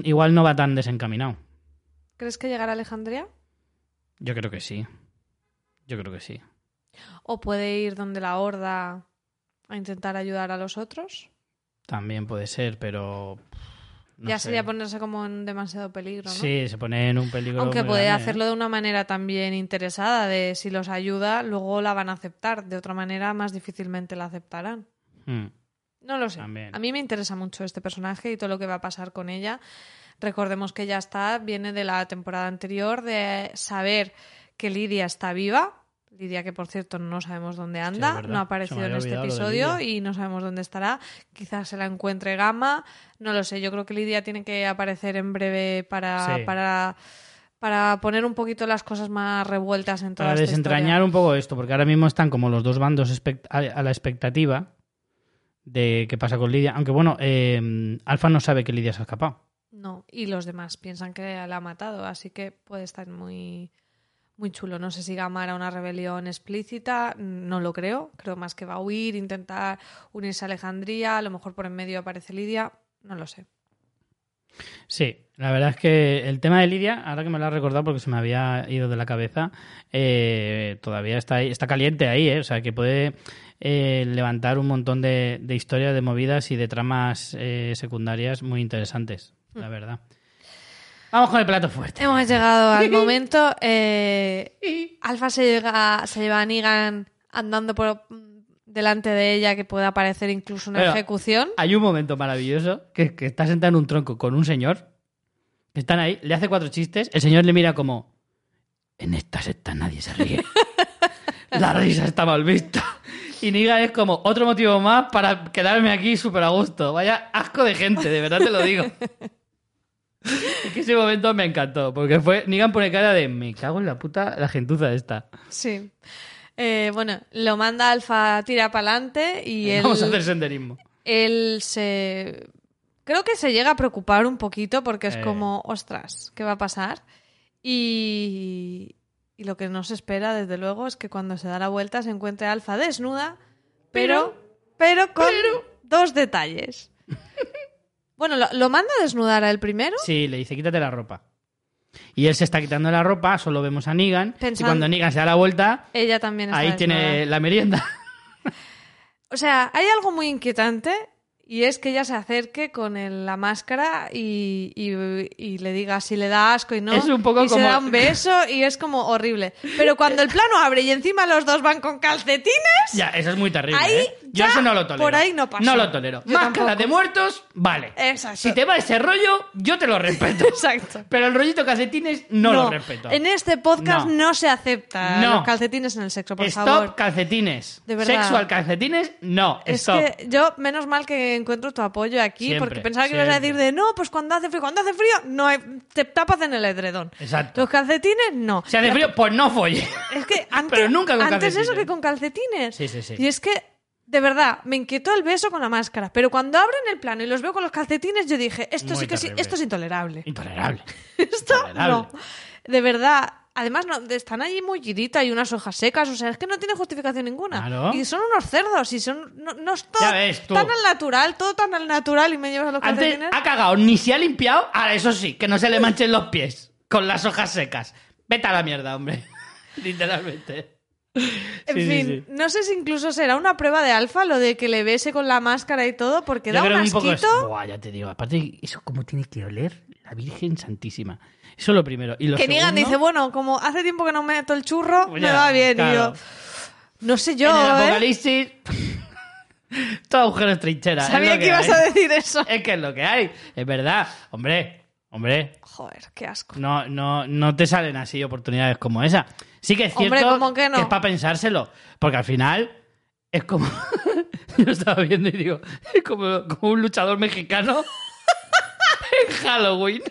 mm, igual no va tan desencaminado. ¿Crees que llegará a Alejandría? Yo creo que sí. Yo creo que sí. ¿O puede ir donde la horda a intentar ayudar a los otros? También puede ser, pero. no ya sé. sería ponerse como en demasiado peligro, ¿no? Sí, se pone en un peligro. Aunque muy puede grande, ¿eh? hacerlo de una manera también interesada, de si los ayuda, luego la van a aceptar. De otra manera, más difícilmente la aceptarán. Mm. No lo sé. También. A mí me interesa mucho este personaje y todo lo que va a pasar con ella. Recordemos que ya está, viene de la temporada anterior, de saber que Lidia está viva. Lidia, que por cierto no sabemos dónde anda, no ha aparecido en este episodio y no sabemos dónde estará. Quizás se la encuentre Gama, no lo sé. Yo creo que Lidia tiene que aparecer en breve para, Sí. para, para poner un poquito las cosas más revueltas en toda Para esta desentrañar historia. un poco esto, porque ahora mismo están como los dos bandos a la expectativa de qué pasa con Lidia. Aunque bueno, eh, Alfa no sabe que Lidia se ha escapado. No, y los demás piensan que la ha matado, así que puede estar muy, muy chulo. No sé si Gama hará una rebelión explícita, no lo creo. Creo más que va a huir, intentar unirse a Alejandría, a lo mejor por en medio aparece Lidia, no lo sé. Sí, la verdad es que el tema de Lidia, ahora que me lo has recordado porque se me había ido de la cabeza, eh, todavía está ahí, está caliente ahí, ¿eh? o sea que puede eh, levantar un montón de, de historias, de movidas y de tramas eh, secundarias muy interesantes, la verdad. Vamos con el plato fuerte. Hemos llegado al (laughs) momento. eh, Alfa se, llega, se lleva a Negan andando por delante de ella que puede aparecer incluso una Pero- ejecución. Hay un momento maravilloso que, que está sentado en un tronco con un señor, que están ahí, le hace cuatro chistes, el señor le mira como, en esta secta nadie se ríe. (laughs) La risa está mal vista. Y Niga es como otro motivo más para quedarme aquí súper a gusto. Vaya asco de gente, de verdad te lo digo. (laughs) Es que ese momento me encantó, porque fue. Negan pone cara de me cago en la puta la gentuza esta. Sí. Eh, bueno, lo manda Alfa tira para adelante y él, (laughs) Vamos a hacer senderismo. él se... Creo que se llega a preocupar un poquito porque es Eh. como, ostras, ¿qué va a pasar? Y... y lo que no se espera, desde luego, es que cuando se da la vuelta se encuentre Alfa desnuda, pero, pero, con dos detalles. (laughs) bueno, ¿lo, lo manda a desnudar a él primero? Sí, le dice quítate la ropa. Y él se está quitando la ropa, solo vemos a Negan. Y Pensan- cuando Negan se da la vuelta, Ella también está ahí tiene la merienda. (laughs) O sea, hay algo muy inquietante y es que ella se acerque con el- la máscara y, y- y le diga si le da asco y no. Es un poco y se da un beso y es como horrible. Pero cuando el plano abre y encima los dos van con calcetines, ya, eso es muy terrible. Ahí ¿eh? Yo eso no lo tolero. por ahí no pasó. No lo tolero. Yo Máscara tampoco. de muertos, vale. Exacto. Si te va ese rollo, yo te lo respeto. (laughs) Exacto. Pero el rollito calcetines no, lo respeto. En este podcast No. no, se acepta No. los calcetines en el sexo, por Stop favor. calcetines. De verdad. Sexual calcetines, no. Es Stop. que yo, menos mal que encuentro tu apoyo aquí, Siempre, porque pensaba que ibas a decir de no, pues cuando hace frío, cuando hace frío, no hay- te tapas en el edredón. Exacto. Los calcetines, no. Si hace frío, pues no folle. Es que (laughs) antes, Pero nunca con antes eso que con calcetines. Sí, sí, sí. Y es que, de verdad, me inquietó el beso con la máscara. Pero cuando abren el plano y los veo con los calcetines, yo dije, esto Muy sí que sí, terrible. esto es intolerable. (laughs) Intolerable. Esto Intolerable. no. De verdad. Además, no, están allí muy y unas hojas secas. O sea, es que no tiene justificación ninguna. Claro. Y son unos cerdos. Y son. No, no es todo ves tan al natural, todo tan al natural. Y me llevas a los Antes calcetines. ha cagado, ni se ha limpiado. Ahora, eso sí, que no se le manchen los pies con las hojas secas. Vete a la mierda, hombre. (laughs) Literalmente. (laughs) En Sí, fin, sí. no sé si incluso será una prueba de alfa lo de que le bese con la máscara y todo, porque Yo da un que un poco asquito. es- Buah, ya te digo. Aparte, eso cómo tiene que oler la Virgen Santísima. Eso es lo primero. Y lo Que Negan segundo, dice, bueno, como hace tiempo que no meto el churro, Pues me va bien. claro. Y yo, no sé yo, en el ¿eh? apocalipsis, (laughs) todo agujero es trinchera. Sabía lo que ibas a decir eso. Es que es lo que hay. Es verdad. Hombre, hombre. Joder, qué asco. No, no, no te salen así oportunidades como esa. Sí que es Hombre, cierto ¿cómo que no? es para pensárselo. Porque al final es como. (laughs) Yo estaba viendo y digo, es como, como un luchador mexicano (laughs) en Halloween.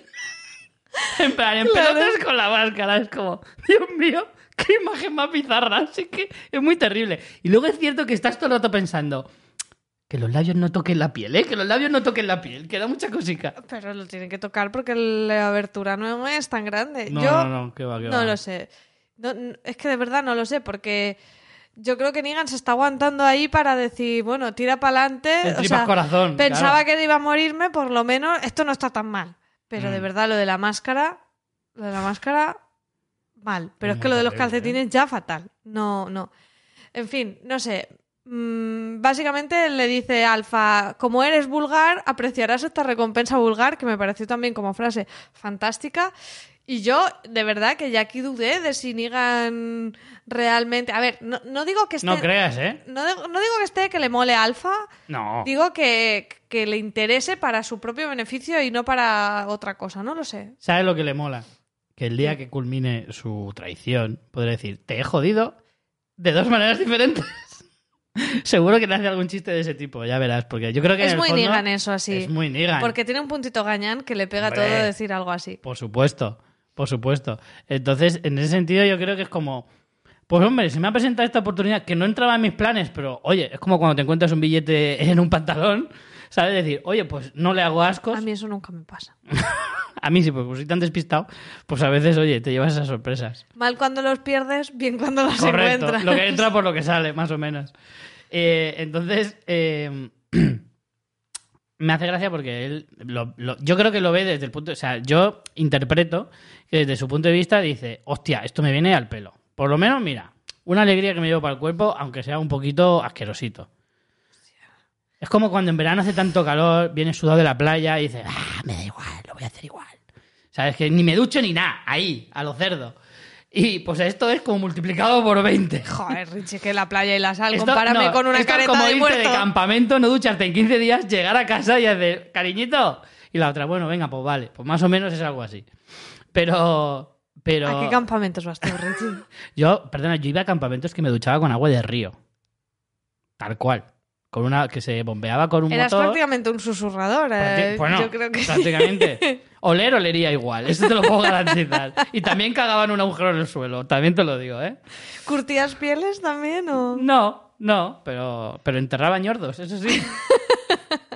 En plan, en Claro. pelotas con la máscara. Es como, Dios mío, qué imagen más bizarra. Así que es muy terrible. Y luego es cierto que estás todo el rato pensando. Que los labios no toquen la piel, ¿eh? Que los labios no toquen la piel, que da mucha cosica. Pero lo tienen que tocar porque la abertura no es tan grande. No, yo no, no, que va, que no va. lo sé. No, no, es que de verdad no lo sé, porque yo creo que Negan se está aguantando ahí para decir, bueno, tira para adelante. El tripas corazón, Pensaba claro. que iba a morirme, por lo menos esto no está tan mal. Pero de Mm. verdad, lo de la máscara, lo de la máscara, mal. Pero es que lo de los terrible, ¿eh? calcetines ya fatal. No, no. En fin, no sé. Mm, básicamente le dice Alfa, como eres vulgar, apreciarás esta recompensa vulgar, que me pareció también como frase fantástica. Y yo, de verdad, que ya aquí dudé de si Negan realmente... A ver, no, no digo que esté... No creas, ¿eh? no digo- no digo que esté que le mole Alfa, No. Digo que, que le interese para su propio beneficio y no para otra cosa, no lo sé. ¿Sabes lo que le mola? Que el día que culmine su traición, podré decir, te he jodido de dos maneras diferentes. (laughs) Seguro que le hace algún chiste de ese tipo, ya verás, porque yo creo que Es en el muy fondo Negan eso, así. Es muy Negan. Porque tiene un puntito gañán que le pega Hombre. todo decir algo así. Por supuesto, por supuesto. Entonces, en ese sentido, yo creo que es como. Pues hombre, se me ha presentado esta oportunidad que no entraba en mis planes, pero oye, es como cuando te encuentras un billete (laughs) en un pantalón, ¿sabes? Decir, oye, pues no le hago ascos. A mí eso nunca me pasa. (laughs) A mí sí, porque como soy tan despistado, pues a veces, oye, te llevas esas sorpresas. Mal cuando los pierdes, bien cuando los Correcto, encuentras. lo que entra por lo que sale, más o menos. Eh, entonces, eh, (clears throat) me hace gracia porque él, lo- lo- yo creo que lo ve desde el punto, o sea, yo interpreto que desde su punto de vista dice, hostia, esto me viene al pelo. Por lo menos, mira, una alegría que me llevo para el cuerpo, aunque sea un poquito asquerosito. Es como cuando en verano hace tanto calor, vienes sudado de la playa y dices, ah, me da igual, lo voy a hacer igual. ¿Sabes? Que ni me ducho ni nada, ahí, a lo cerdo. Y pues esto es como multiplicado por 20. Joder, Richie, que la playa y la sal, Esto- compárame no, con una esto es como de irte muerto. de campamento, no ducharte en 15 días, llegar a casa y hacer, cariñito. Y la otra, bueno, venga, pues vale. Pues más o menos es algo así. Pero. Pero. ¿A qué campamentos vas tú, Richie? (laughs) Yo, perdona, yo iba a campamentos que me duchaba con agua de río. Tal cual. Con una que se bombeaba con un Eras motor. prácticamente un susurrador. eh. Bueno, Yo creo que sí. prácticamente. (laughs) Oler, olería igual. Eso te lo puedo garantizar. Y también cagaban un agujero en el suelo. También te lo digo, ¿eh? ¿Curtías pieles también o...? No, no, pero, pero enterraban ñordos, eso sí. (laughs)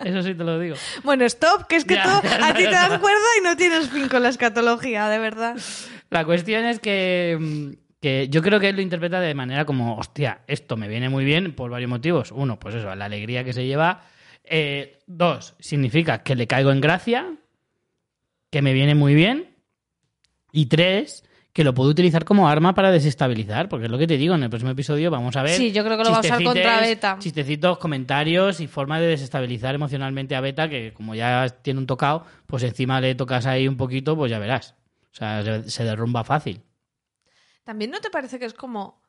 Eso sí te lo digo. Bueno, stop, que es que Ya, tú, ya, a ti te dan cuerda y no tienes fin con la escatología, de verdad. La cuestión es que, mm, que yo creo que él lo interpreta de manera como, hostia, esto me viene muy bien por varios motivos. Uno, pues eso, la alegría que se lleva. Eh, dos, significa que le caigo en gracia, que me viene muy bien. Y tres, que lo puedo utilizar como arma para desestabilizar, porque es lo que te digo, en el próximo episodio vamos a ver... Sí, yo creo que lo va a usar contra Beta. Chistecitos, comentarios y formas de desestabilizar emocionalmente a Beta, que como ya tiene un tocado, pues encima le tocas ahí un poquito, pues ya verás. O sea, se, se derrumba fácil. ¿También no te parece que es como...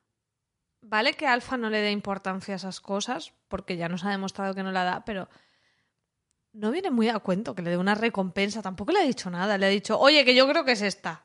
Vale que Alfa no le dé importancia a esas cosas, porque ya nos ha demostrado que no la da, pero no viene muy a cuento que le dé una recompensa. Tampoco le ha dicho nada. Le ha dicho, oye, que yo creo que es esta.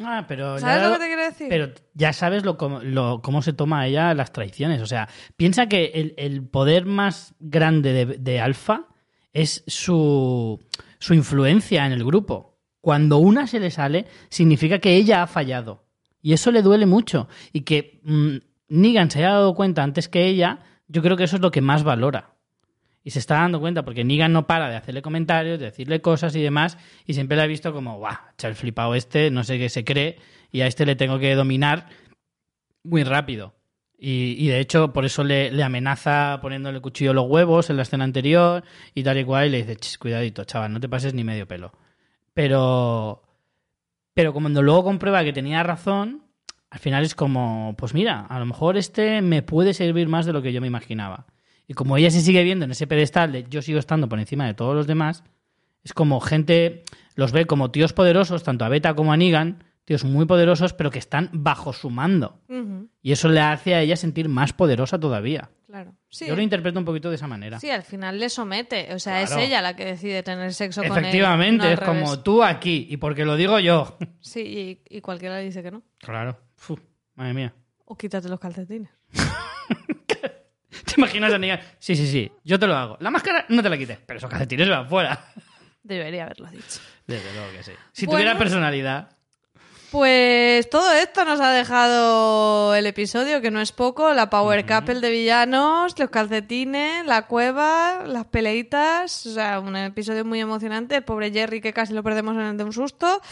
Ah, pero ¿Sabes lo dado- que te quiero decir? Pero ya sabes lo, cómo- lo- cómo se toma ella las traiciones. O sea, piensa que el, el poder más grande de, de Alfa es su, su influencia en el grupo. Cuando una se le sale, significa que ella ha fallado. Y eso le duele mucho. Y que mm, Negan se haya dado cuenta antes que ella, yo creo que eso es lo que más valora. Y se está dando cuenta porque Negan no para de hacerle comentarios, de decirle cosas y demás, y siempre la he visto como, guau, el flipado este, no sé qué se cree, y a este le tengo que dominar muy rápido. Y, de hecho, por eso le, amenaza poniéndole el cuchillo a los huevos en la escena anterior y tal y cual, y le dice, "Chis, cuidadito, chaval, no te pases ni medio pelo. Pero, pero cuando luego comprueba que tenía razón, al final es como, pues mira, a lo mejor este me puede servir más de lo que yo me imaginaba. Y como ella se sigue viendo en ese pedestal de yo sigo estando por encima de todos los demás, es como gente los ve como tíos poderosos, tanto a Beta como a Negan, tíos muy poderosos, pero que están bajo su mando. Y eso le hace a ella sentir más poderosa todavía. claro. Sí. Yo lo interpreto un poquito de esa manera. Sí, al final le somete. O sea, Claro. es ella la que decide tener sexo con él. Efectivamente, no es como tú aquí, y porque lo digo yo. (laughs) Sí, y, y cualquiera le dice que no. Claro. Madre mía. O quítate los calcetines. (laughs) ¿Te imaginas a Negan? Sí, sí, sí, yo te lo hago. La máscara no te la quites, pero esos calcetines van fuera. Debería haberlo dicho. Desde luego que sí. Si Bueno. tuviera personalidad. Pues todo esto nos ha dejado el episodio, que no es poco, la power couple de villanos, los calcetines, la cueva, las peleitas, o sea, un episodio muy emocionante, el pobre Jerry que casi lo perdemos en el de un susto.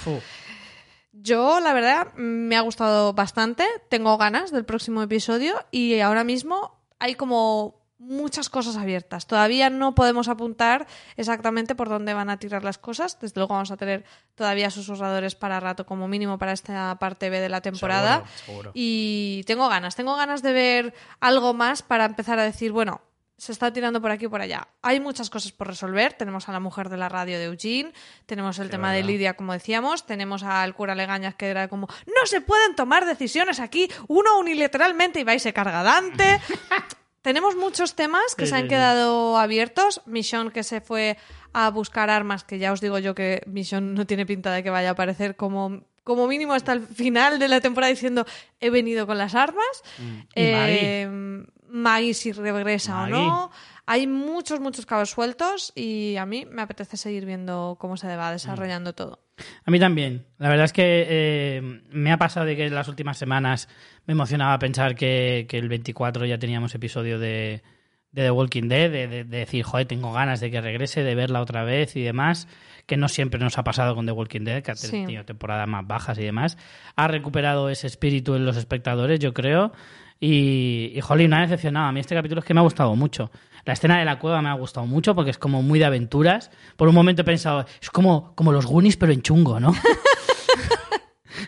Yo, la verdad, me ha gustado bastante, tengo ganas del próximo episodio y ahora mismo hay como muchas cosas abiertas. Todavía no podemos apuntar exactamente por dónde van a tirar las cosas. Desde luego vamos a tener todavía susurradores para rato como mínimo para esta parte B de la temporada. Seguro, seguro. Y tengo ganas, tengo ganas de ver algo más para empezar a decir, bueno, se está tirando por aquí y por allá. Hay muchas cosas por resolver. Tenemos a la mujer de la radio de Eugene, tenemos el Sí, tema de. Lidia, como decíamos, tenemos al cura Legañas que era como, no se pueden tomar decisiones aquí, uno unilateralmente y va y se carga a Dante. (laughs) tenemos muchos temas que Sí, se han sí, quedado abiertos. Michonne que se fue a buscar armas, que ya os digo yo que Michonne no tiene pinta de que vaya a aparecer como como mínimo hasta el final de la temporada diciendo he venido con las armas. Mm. Eh, Maggie si regresa Maggie. o no. Hay muchos, muchos cabos sueltos y a mí me apetece seguir viendo cómo se va desarrollando todo. A mí también. La verdad es que eh, me ha pasado de que en las últimas semanas me emocionaba pensar que, que el 24 ya teníamos episodio de, de The Walking Dead, de, de- de decir, joder, tengo ganas de que regrese, de verla otra vez y demás, que no siempre nos ha pasado con The Walking Dead, que ha Sí. tenido temporadas más bajas y demás. Ha recuperado ese espíritu en los espectadores, yo creo. Y, y jolín, me ha decepcionado. A mí este capítulo es que me ha gustado mucho. La escena de la cueva me ha gustado mucho porque es como muy de aventuras. Por un momento he pensado, es como, como los Goonies pero en chungo, ¿no?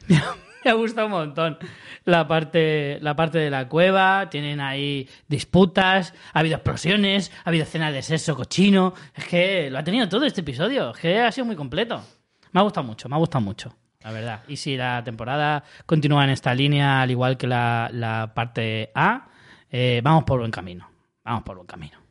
me, (laughs) ha, me ha gustado un montón la parte, la parte de la cueva. Tienen ahí disputas, ha habido explosiones, ha habido escenas de sexo cochino. Es que lo ha tenido todo este episodio. Es que ha sido muy completo. Me ha gustado mucho, me ha gustado mucho. La verdad. Y si la temporada continúa en esta línea, al igual que la, la parte A, eh, vamos por buen camino. Vamos por buen camino.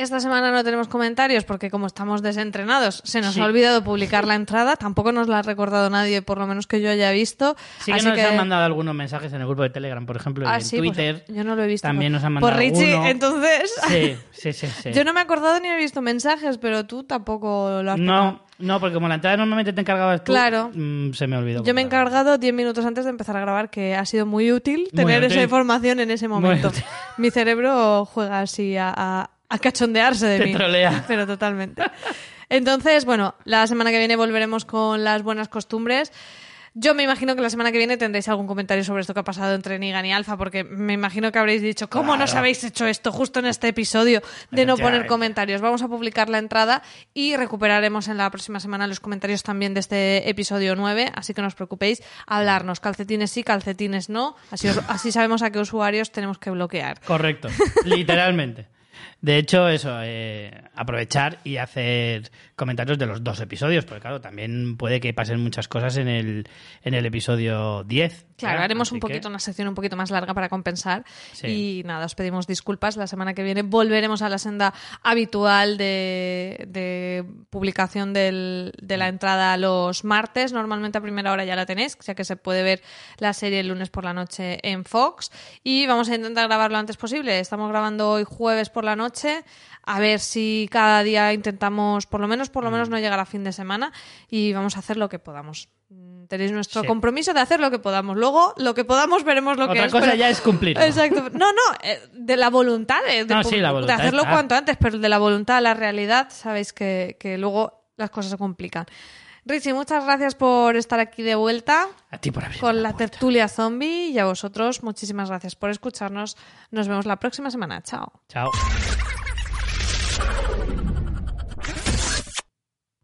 Esta semana no tenemos comentarios porque como estamos desentrenados se nos Sí. ha olvidado publicar la entrada. Tampoco nos la ha recordado nadie, por lo menos que yo haya visto. Sí que Así nos han mandado algunos mensajes en el grupo de Telegram, por ejemplo, Ah, en sí, pues Twitter. yo no lo he visto. también nos han mandado Por Richie, alguno. entonces... Sí, (laughs) sí, sí, sí. Yo no me he acordado ni he visto mensajes, pero tú tampoco lo has No. No, porque como la entrada normalmente te encargabas tú, Claro. mm, se me olvidó. Yo me he encargado 10 minutos antes de empezar a grabar, que ha sido muy útil Muy tener útil. esa información en ese momento. Mi cerebro juega así a, a- a cachondearse de Te mí. trolea. (laughs) Pero totalmente. Entonces, bueno, la semana que viene volveremos con las buenas costumbres. Yo me imagino que la semana que viene tendréis algún comentario sobre esto que ha pasado entre Nigan y Alfa, porque me imagino que habréis dicho, ¿cómo nos Claro. habéis hecho esto justo en este episodio de no poner comentarios? Vamos a publicar la entrada y recuperaremos en la próxima semana los comentarios también de este episodio 9, así que no os preocupéis, hablarnos, calcetines sí, calcetines no, así, os- así sabemos a qué usuarios tenemos que bloquear. Correcto, literalmente. (laughs) De hecho, eso, eh, aprovechar y hacer comentarios de los dos episodios, porque claro, también puede que pasen muchas cosas en el, en el episodio 10. Claro, ¿verdad? haremos Así un que- poquito, una sección un poquito más larga para compensar. Sí. Y nada, os pedimos disculpas. La semana que viene volveremos a la senda habitual de, de publicación del- de la entrada los martes. Normalmente a primera hora ya la tenéis, ya que se puede ver la serie el lunes por la noche en Fox. Y vamos a intentar grabar lo antes posible. Estamos grabando hoy jueves por la noche. A ver si cada día intentamos, por lo menos, por lo menos Mm. no llegar a fin de semana. Y vamos a hacer lo que podamos. Mm, Tenéis nuestro Sí. compromiso de hacer lo que podamos. Luego, lo que podamos, veremos lo que Otra es. cosa pero- ya es cumplirlo. Exacto. No, no, eh, de la voluntad. eh, De, No, sí, la voluntad de hacerlo está. cuanto antes, pero de la voluntad a la realidad, sabéis que, que luego las cosas se complican. Richie, muchas gracias por estar aquí de vuelta. A ti por abrir. Con la, la tertulia zombie y a vosotros muchísimas gracias por escucharnos. Nos vemos la próxima semana. Chao. Chao.